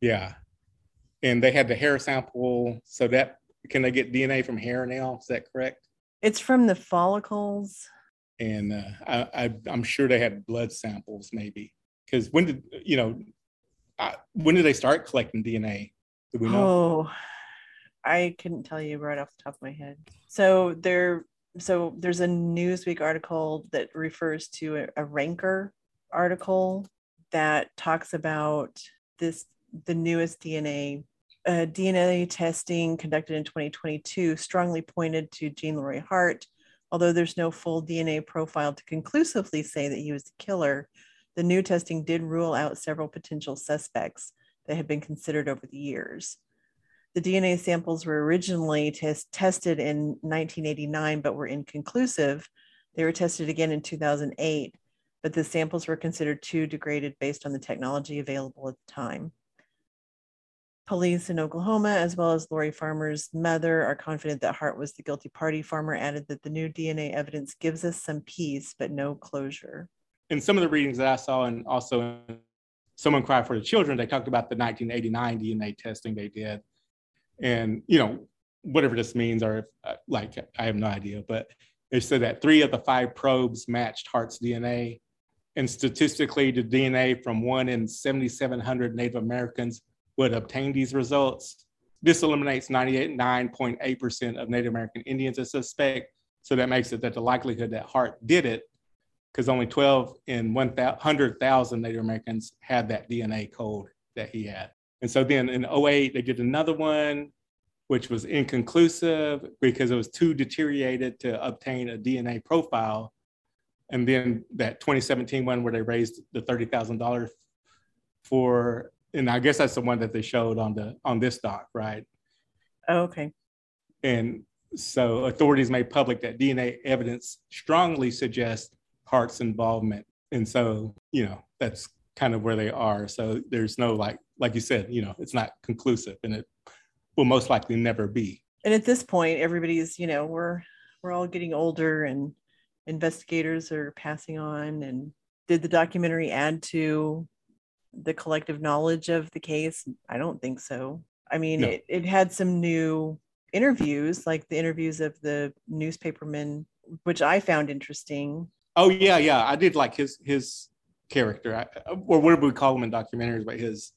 Yeah, and they had the hair sample. So that can they get DNA from hair now? Is that correct? It's from the follicles. And uh, I, I I'm sure they had blood samples maybe because when did you know I, when did they start collecting DNA? Do we know? Oh, I couldn't tell you right off the top of my head. So there, so there's a Newsweek article that refers to a, a Ranker article that talks about this the newest DNA uh, DNA testing conducted in 2022 strongly pointed to Gene Laurie Hart. Although there's no full DNA profile to conclusively say that he was the killer, the new testing did rule out several potential suspects that had been considered over the years. The DNA samples were originally test- tested in 1989 but were inconclusive. They were tested again in 2008, but the samples were considered too degraded based on the technology available at the time. Police in Oklahoma, as well as Lori Farmer's mother, are confident that Hart was the guilty party. Farmer added that the new DNA evidence gives us some peace, but no closure. In some of the readings that I saw, and also Someone Cried for the Children, they talked about the 1989 DNA testing they did. And, you know, whatever this means, or if, uh, like, I have no idea, but they said that three of the five probes matched Hart's DNA. And statistically, the DNA from one in 7,700 Native Americans would obtain these results. This eliminates 99.8% of Native American Indians as suspect. So that makes it that the likelihood that Hart did it, because only 12 in 100,000 Native Americans had that DNA code that he had. And so then in 08, they did another one, which was inconclusive because it was too deteriorated to obtain a DNA profile. And then that 2017 one where they raised the $30,000 for and I guess that's the one that they showed on the on this doc, right? Oh, okay. And so authorities made public that DNA evidence strongly suggests Hart's involvement. And so, you know, that's kind of where they are. So there's no like, like you said, you know, it's not conclusive and it will most likely never be. And at this point, everybody's, you know, we're we're all getting older and investigators are passing on. And did the documentary add to the collective knowledge of the case? I don't think so. I mean, No. it, it had some new interviews, like the interviews of the newspapermen, which I found interesting. Oh yeah, yeah. I did like his his character, I, or whatever we call him in documentaries, but his.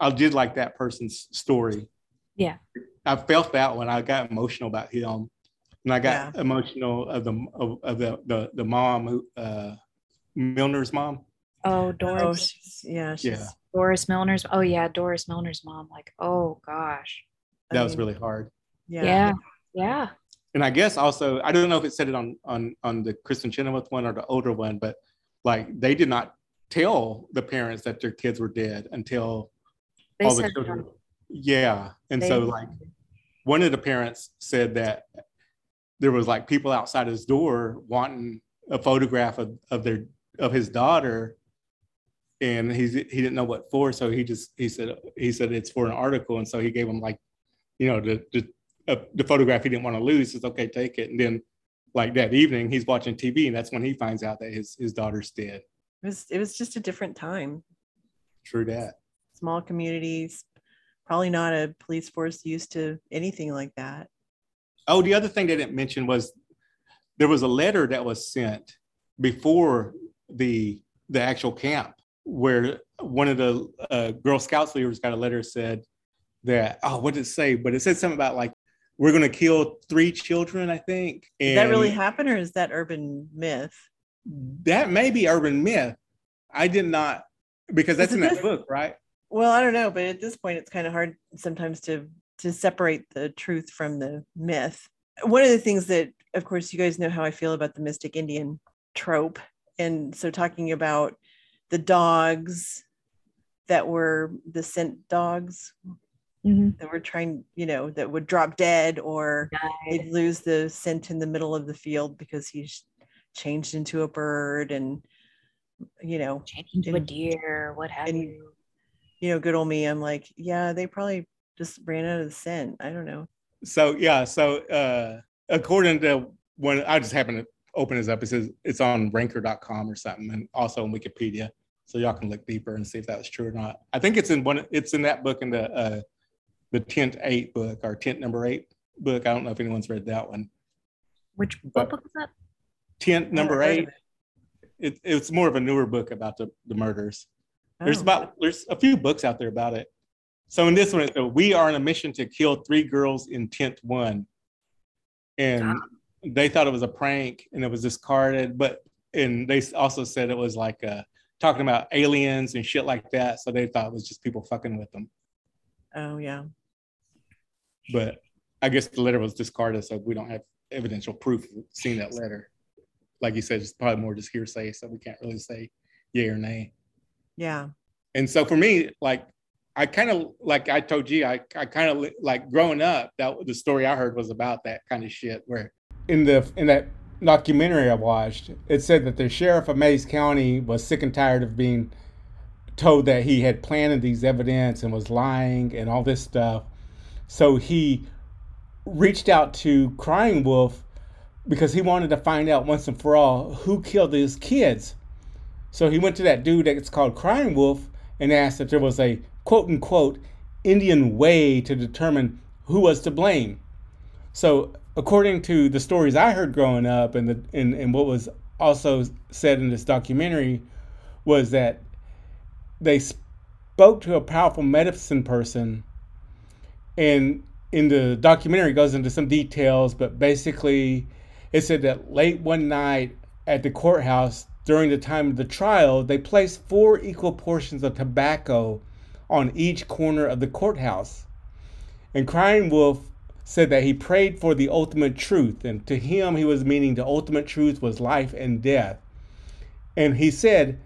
I did like that person's story. Yeah. I felt that when I got emotional about him, and I got emotional of the of, of the, the the mom who uh, Milner's mom. Oh, Oh, Doris. she's, yeah, she's, Yeah. Doris Milner's. Oh yeah, Doris Milner's mom. Like, oh gosh. I That was mean, really hard. yeah. Yeah. Yeah. And I guess also I don't know if it said it on on on the Kristin Chenoweth one or the older one, but like they did not tell the parents that their kids were dead until They all the children. Yeah, and they- so like one of the parents said that there was like people outside his door wanting a photograph of, of their of his daughter and he's he didn't know what for so he just he said he said it's for an article and so he gave him like you know the the, uh, the photograph he didn't want to lose. He says okay take it. And then like that evening he's watching tv and that's when he finds out that his his daughter's dead. It was it was just a different time. true that. Small communities, probably not a police force used to anything like that. Oh, the other thing they didn't mention was there was a letter that was sent before the the actual camp where one of the uh, Girl Scouts leaders got a letter said that oh what did it say? But it said something about like we're going to kill three children, I think. Did that really And happen or is that urban myth? that may be urban myth. I did not because that's in that this- book, right? Well, I don't know, but at this point it's kind of hard sometimes to to separate the truth from the myth. One of the things that of course you guys know how I feel about the mystic Indian trope. And so talking about the dogs that were the scent dogs mhm, that were trying, you know, that would drop dead or died, they'd lose the scent in the middle of the field because he's changed into a bird and you know changed into a and- deer, what have and- you. you know good old me i'm like yeah they probably just ran out of the scent i don't know so yeah so uh according to when I just happened to open this up, it says it's on ranker.com or something, and also on Wikipedia. So y'all can look deeper and see if that's true or not. I think it's in one. It's in that book in the uh, the tent eight book or tent number eight book. I don't know if anyone's read that one. Which what book is that? Tent number eight. It, it's more of a newer book about the, the murders. Oh. There's about there's a few books out there about it. So in this one, so we are on a mission to kill three girls in tent one, and ah. they thought it was a prank and it was discarded. But and they also said it was like a, talking about aliens and shit like that. So they thought it was just people fucking with them. Oh yeah. But I guess the letter was discarded, so we don't have evidential proof of seeing that letter. Like you said, it's probably more just hearsay, so we can't really say yay or nay. Yeah. And so for me, like I kind of like I told you, I, I kind of like growing up, that the story I heard was about that kind of shit where in the in that documentary I watched, it said that the sheriff of Mayes County was sick and tired of being told that he had planted these evidence and was lying and all this stuff. So he reached out to Crying Wolf because he wanted to find out once and for all who killed these kids. So he went to that dude that's called Crying Wolf and asked if there was a quote unquote Indian way to determine who was to blame. So according to the stories I heard growing up and the and, and what was also said in this documentary was that they spoke to a powerful medicine person and in the documentary goes into some details, but basically it said that late one night at the courthouse during the time of the trial, they placed four equal portions of tobacco on each corner of the courthouse. And Crying Wolf said that he prayed for the ultimate truth, and to him, he was meaning the ultimate truth was life and death. And he said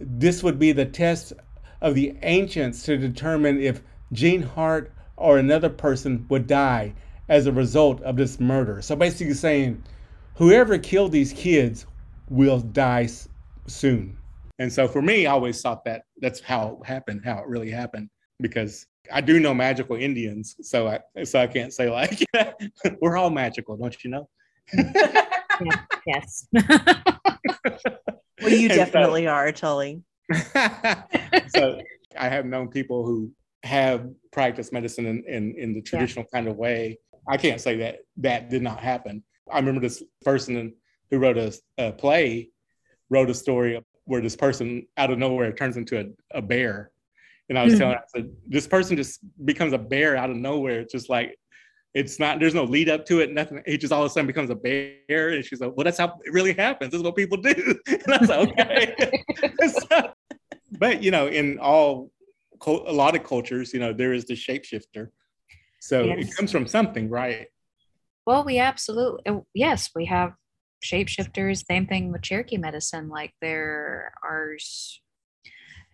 this would be the test of the ancients to determine if Gene Hart or another person would die as a result of this murder. So basically saying whoever killed these kids will die soon. And so for me, I always thought that that's how it happened, how it really happened, because I do know magical Indians. So I so I can't say like we're all magical, don't you know? yes. well, you definitely so, are, Tully. so I have known people who have practiced medicine in, in, in the traditional yeah. kind of way. I can't say that that did not happen. I remember this person who wrote a, a play wrote a story where this person out of nowhere turns into a, a bear. And I was telling hmm. I said, this person just becomes a bear out of nowhere. It's just like, it's not, there's no lead up to it, nothing. He just all of a sudden becomes a bear. And she's like, well, that's how it really happens. This is what people do. And I was like, okay. so, but, you know, in all a lot of cultures, you know, there is the shapeshifter. So yes. it comes from something, right? Well, we absolutely, yes, we have shapeshifters. Same thing with Cherokee medicine. Like there are,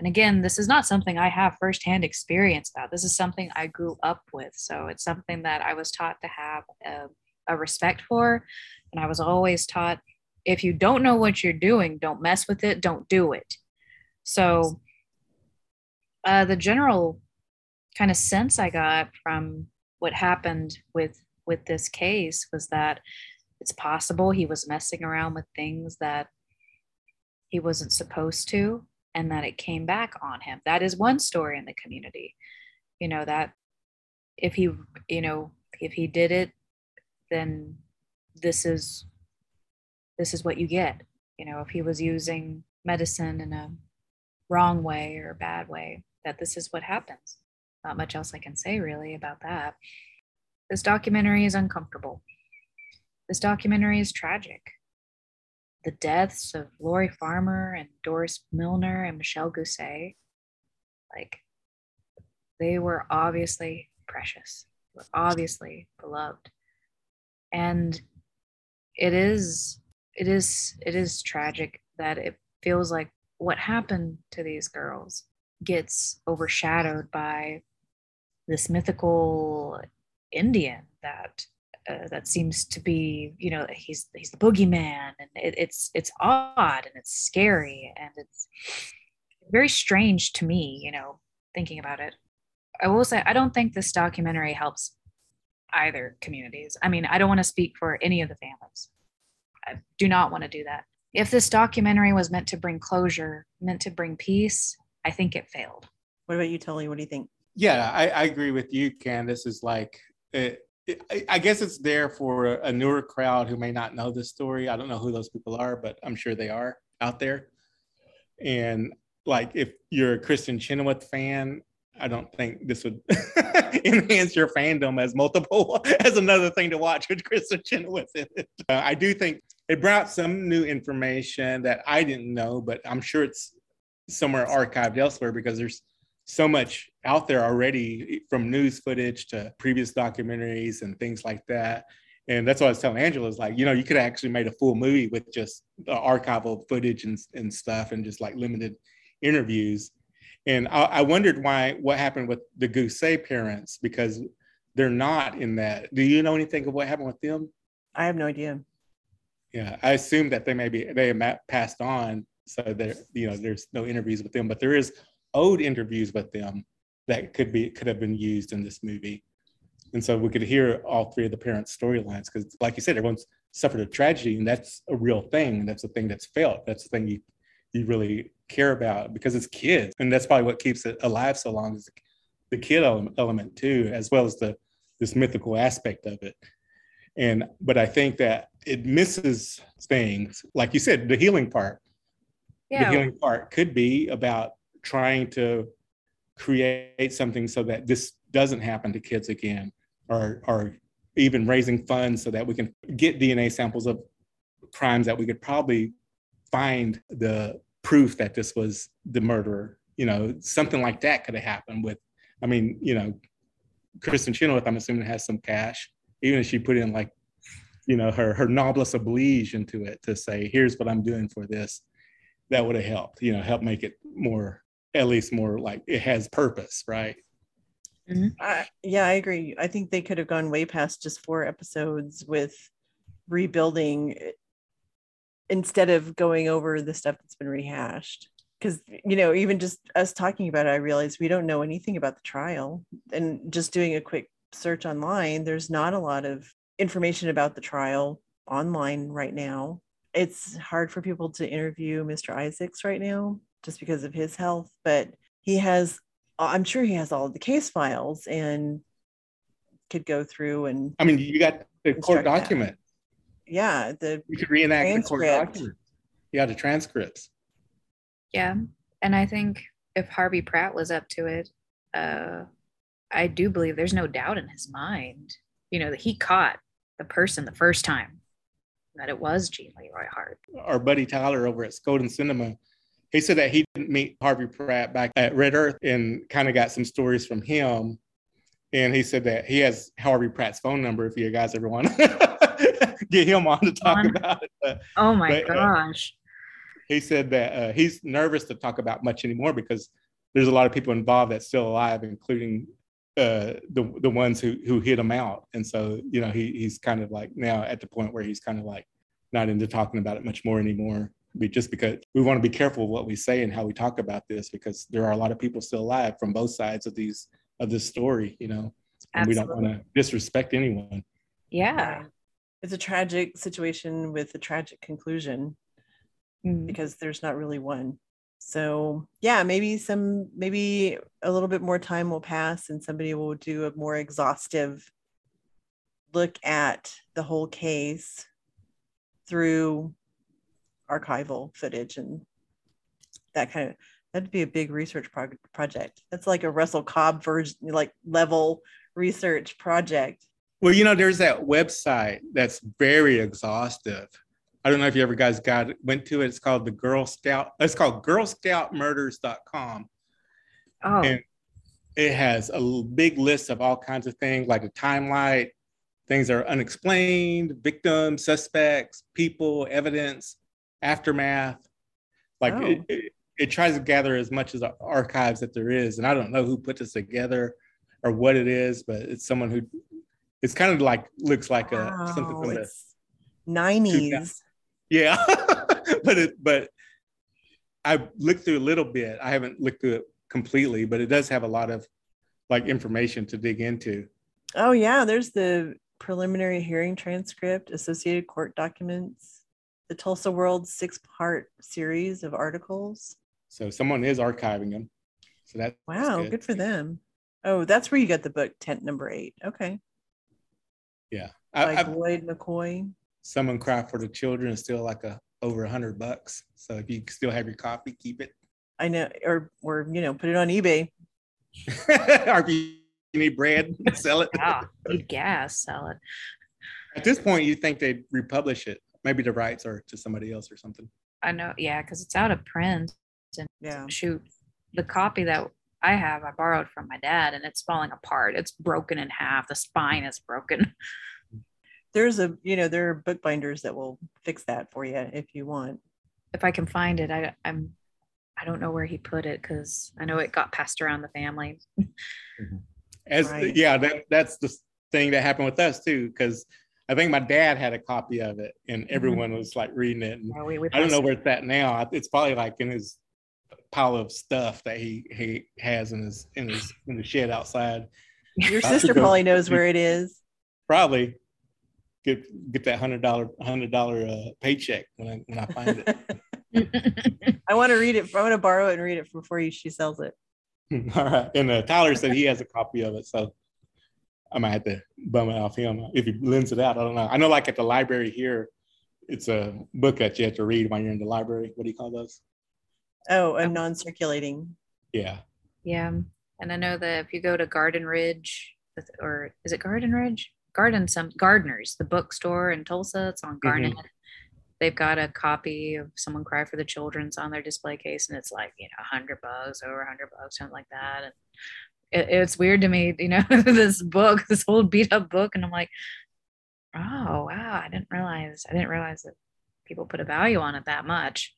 and again, this is not something I have firsthand experience about. This is something I grew up with. So it's something that I was taught to have a, a respect for. And I was always taught if you don't know what you're doing, don't mess with it, don't do it. So uh, the general kind of sense I got from what happened with with this case was that it's possible he was messing around with things that he wasn't supposed to and that it came back on him that is one story in the community you know that if he you know if he did it then this is this is what you get you know if he was using medicine in a wrong way or a bad way that this is what happens. Not much else I can say really about that. This documentary is uncomfortable. This documentary is tragic. The deaths of Lori Farmer and Doris Milner and Michelle Guse, like, they were obviously precious, were obviously beloved. And it is, it is, it is tragic that it feels like what happened to these girls gets overshadowed by this mythical Indian that uh, that seems to be, you know, he's he's the boogeyman, and it, it's it's odd and it's scary and it's very strange to me, you know, thinking about it. I will say I don't think this documentary helps either communities. I mean, I don't want to speak for any of the families. I do not want to do that. If this documentary was meant to bring closure, meant to bring peace, I think it failed. What about you, Tully? What do you think? Yeah, I, I agree with you, Candace. Is like, it, it, I guess it's there for a newer crowd who may not know this story. I don't know who those people are, but I'm sure they are out there. And like, if you're a Kristin Chenoweth fan, I don't think this would enhance your fandom as multiple as another thing to watch with Kristin Chenoweth in it. Uh, I do think it brought some new information that I didn't know, but I'm sure it's somewhere archived elsewhere because there's so much out there already from news footage to previous documentaries and things like that. And that's what I was telling Angela is like, you know, you could actually made a full movie with just the archival footage and, and stuff and just like limited interviews. And I, I wondered why, what happened with the Guse parents because they're not in that. Do you know anything of what happened with them? I have no idea. Yeah, I assume that they maybe they have passed on, so there, you know, there's no interviews with them, but there is old interviews with them that could be could have been used in this movie. And so we could hear all three of the parents' storylines because, like you said, everyone's suffered a tragedy, and that's a real thing. That's a thing that's felt. That's the thing you you really care about because it's kids, and that's probably what keeps it alive so long is the kid element too, as well as the this mythical aspect of it. And but I think that it misses things, like you said, the healing part. Yeah. The healing part could be about trying to create something so that this doesn't happen to kids again or or even raising funds so that we can get DNA samples of crimes that we could probably find the proof that this was the murderer. You know, something like that could have happened with, I mean, you know, Kristin Chenoweth, I'm assuming has some cash, even if she put in like, you know, her her noblesse oblige into it to say, here's what I'm doing for this. That would have helped, you know, help make it more at least more like it has purpose, right? Mm-hmm. Uh, yeah, I agree. I think they could have gone way past just four episodes with rebuilding instead of going over the stuff that's been rehashed. Because, you know, even just us talking about it, I realized we don't know anything about the trial. And just doing a quick search online, there's not a lot of information about the trial online right now. It's hard for people to interview Mr. Isaacs right now just because of his health, but he has, I'm sure he has all of the case files and could go through and. I mean, you got the court document. That. Yeah, the you could reenact transcript. the court document. Yeah, the transcripts. Yeah, and I think if Harvey Pratt was up to it, uh, I do believe there's no doubt in his mind, you know, that he caught the person the first time, that it was Gene Leroy Hart. Our buddy Tyler over at Skoden Cinema he said that he didn't meet Harvey Pratt back at Red Earth and kind of got some stories from him. And he said that he has Harvey Pratt's phone number if you guys ever want to get him on to talk on. about it. Uh, oh my but, gosh. Uh, he said that uh, he's nervous to talk about much anymore because there's a lot of people involved that's still alive, including uh, the the ones who who hit him out. And so, you know, he he's kind of like now at the point where he's kind of like not into talking about it much more anymore be just because we want to be careful of what we say and how we talk about this because there are a lot of people still alive from both sides of these of this story you know? And Absolutely. we don't want to disrespect anyone. Yeah. It's a tragic situation with a tragic conclusion mm. because there's not really one. So yeah maybe some maybe a little bit more time will pass and somebody will do a more exhaustive look at the whole case through archival footage and that kind of that'd be a big research pro- project. That's like a russell cobb version like level research project. Well you know there's that website that's very exhaustive. I don't know if you ever guys got went to it. It's called the girl scout it's called girlscoutmurders.com oh. And it has a big list of all kinds of things like a timeline things that are unexplained victims suspects people evidence aftermath. Like oh. it, it, it, tries to gather as much as archives that there is, and I don't know who put this together or what it is, but it's someone who it's kind of like looks like a wow, something from the nineties. Yeah, but it but I looked through a little bit. I haven't looked through it completely, but it does have a lot of like information to dig into. Oh yeah, there's the preliminary hearing transcript, associated court documents, the Tulsa World six part series of articles. So someone is archiving them. So that wow, good. good. for them. Oh, that's where you got the book tent number eight. Okay. Yeah. By I, Lloyd McCoy. Someone cry for the children is still like a over a hundred bucks. So if you still have your copy, keep it. I know, or or you know, put it on eBay. or if you need bread, sell it. Yeah, need gas, sell it. At this point, you think they'd republish it? Maybe the rights or to somebody else or something. I know, yeah, because it's out of print. And yeah, shoot, the copy that I have, I borrowed from my dad, and it's falling apart. It's broken in half. The spine is broken. There's a, you know, there are bookbinders that will fix that for you if you want. If I can find it, I, I'm, I don't know where he put it because I know it got passed around the family. As right. yeah, that that's the thing that happened with us too, because I think my dad had a copy of it, and mm-hmm. everyone mm-hmm. was like reading it. And we, we I don't know where it's at now. It's probably like in his pile of stuff that he he has in his in his in the shed outside. Your sister probably knows where it is. Probably get get that hundred dollar hundred dollar uh, paycheck when I when I find it. I want to read it. I want to borrow it and read it before you, she sells it. All right. And uh, Tyler said he has a copy of it, so I might have to bum it off him if he lends it out. I don't know. I know, like at the library here, it's a book that you have to read when you're in the library. What do you call those? Oh, a non-circulating. Yeah. Yeah, and I know that if you go to Garden Ridge, or is it Garden Ridge? Garden some Gardner's, the bookstore in Tulsa. It's on Garnet. Mm-hmm. They've got a copy of Someone Cry for the Children's on their display case, and it's like you know, hundred bucks, over a hundred bucks, something like that. And it, it's weird to me, you know, this book, this old beat up book, and I'm like, oh wow, I didn't realize, I didn't realize that people put a value on it that much.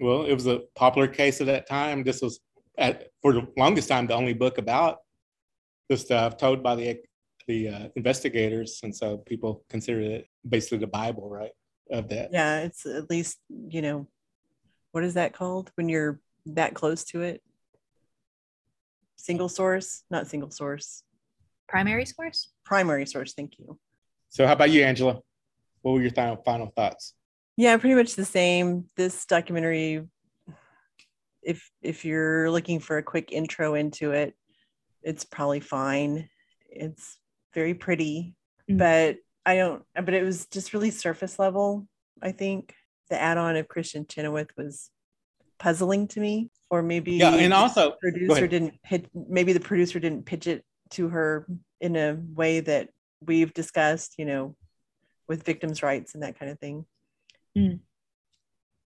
Well, it was a popular case at that time. This was at, for the longest time the only book about the stuff told by the the uh, investigators, and so people considered it basically the Bible, right? Of that. Yeah, it's at least you know, what is that called when you're that close to it? Single source, not single source. Primary source. Primary source. Thank you. So, how about you, Angela? What were your final final thoughts? Yeah, pretty much the same. This documentary, if if you're looking for a quick intro into it, it's probably fine. It's very pretty, mm-hmm. but I don't. But it was just really surface level. I think the add-on of Kristin Chenoweth was puzzling to me, or maybe yeah, and also producer didn't hit. Maybe the producer didn't pitch it to her in a way that we've discussed. You know, with victims' rights and that kind of thing. Mm.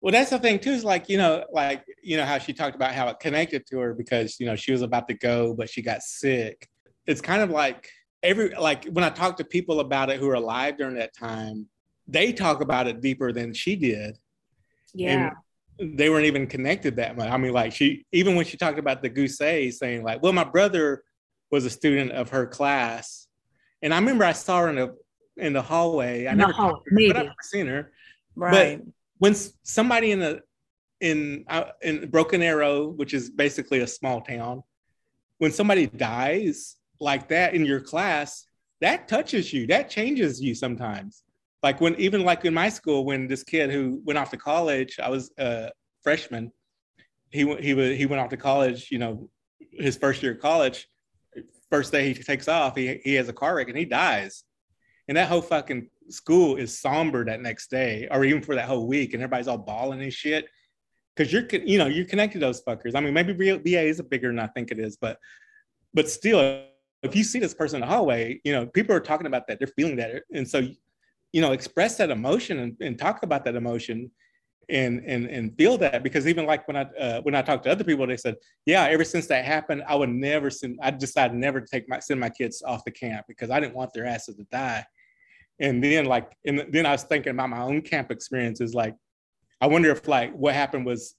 Well, that's the thing too. Is like you know, like you know how she talked about how it connected to her because you know she was about to go, but she got sick. It's kind of like every like when I talk to people about it who are alive during that time, they talk about it deeper than she did. Yeah. And they weren't even connected that much. I mean, like she even when she talked about the Guse saying like, well, my brother was a student of her class, and I remember I saw her in the in the hallway. I never, her, but I've seen her. Right. But when somebody in the in uh, in Broken Arrow, which is basically a small town, when somebody dies like that in your class, that touches you. That changes you sometimes. Like when even like in my school, when this kid who went off to college, I was a freshman. He he he went off to college. You know, his first year of college. First day he takes off, he he has a car wreck and he dies. And that whole fucking school is somber that next day or even for that whole week and everybody's all bawling and shit because you're you know you're connected to those fuckers i mean maybe ba is bigger than i think it is but but still if you see this person in the hallway you know people are talking about that they're feeling that and so you know express that emotion and, and talk about that emotion and and and feel that because even like when I uh, when I talked to other people, they said, yeah, ever since that happened, I would never send. I decided never to take my send my kids off the camp because I didn't want their asses to die and then like and then i was thinking about my own camp experiences like i wonder if like what happened was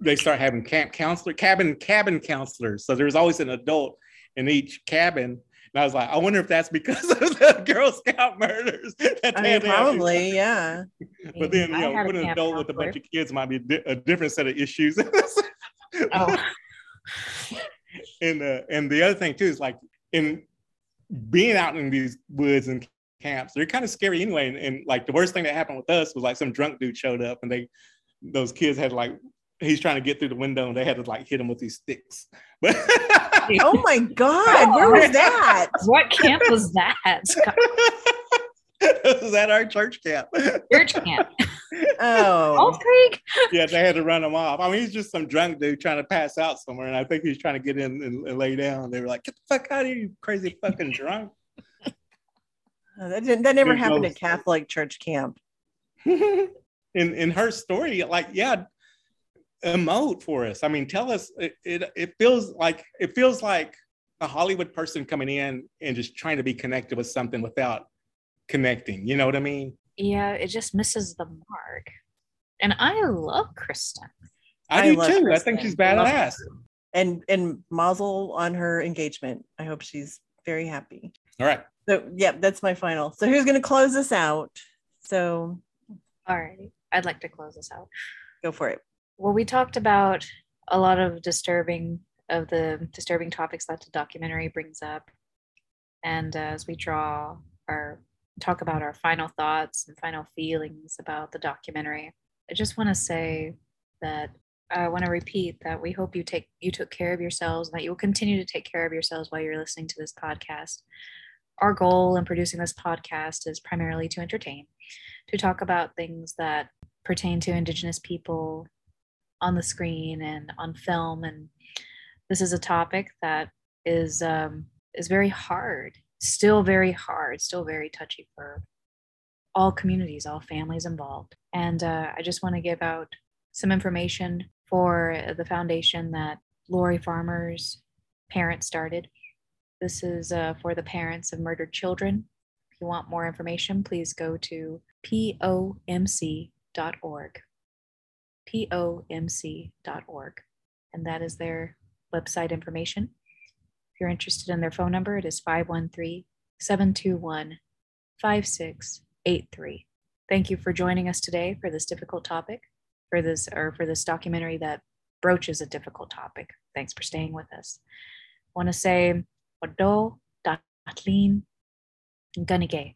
they start having camp counselor cabin cabin counselors so there's always an adult in each cabin and I was like, I wonder if that's because of the Girl Scout murders. I mean, probably, yeah. But then, you know, put an adult with a bunch of kids might be a different set of issues. oh. and uh, and the other thing too is like in being out in these woods and camps. They're kind of scary anyway. And, and, like the worst thing that happened with us was like some drunk dude showed up and they those kids had like he's trying to get through the window and they had to like hit him with these sticks. But oh my god, where was that? What camp was that? was that our church camp. Church camp. Oh, Old Creek. yeah, they had to run him off. I mean, he's just some drunk dude trying to pass out somewhere, and I think he's trying to get in and, and lay down. They were like, "Get the fuck out of here, you crazy fucking drunk!" Oh, that didn't. That never There's happened no- at Catholic church camp. in in her story, like, yeah, emote for us. I mean, tell us. It, it it feels like it feels like a Hollywood person coming in and just trying to be connected with something without connecting. You know what I mean? Yeah, it just misses the mark. And I love Kristin. I, I do love too. I think she's I love badass. And and Mazel on her engagement. I hope she's very happy. All right. So yeah, that's my final. So who's gonna close us out? So All right. I'd like to close this out. go for it. Well, we talked about a lot of disturbing of the disturbing topics that the documentary brings up. And uh, as we draw our talk about our final thoughts and final feelings about the documentary, I just want to say that I want to repeat that we hope you take you took care of yourselves and that you will continue to take care of yourselves while you're listening to this podcast. Our goal in producing this podcast is primarily to entertain, to talk about things that pertain to Indigenous people on the screen and on film. And this is a topic that is um, is very hard, still very hard, still very touchy for all communities, all families involved. And uh, I just want to give out some information for the foundation that Lori Farmer's parents started. This is uh, for the parents of murdered children. If you want more information, please go to pomc.org. pomc.org. And that is their website information. If you're interested in their phone number, it is 513 721 5683. Thank you for joining us today for this difficult topic, for this or for this documentary that broaches a difficult topic. Thanks for staying with us. I want to say Wado Datlin Gunige.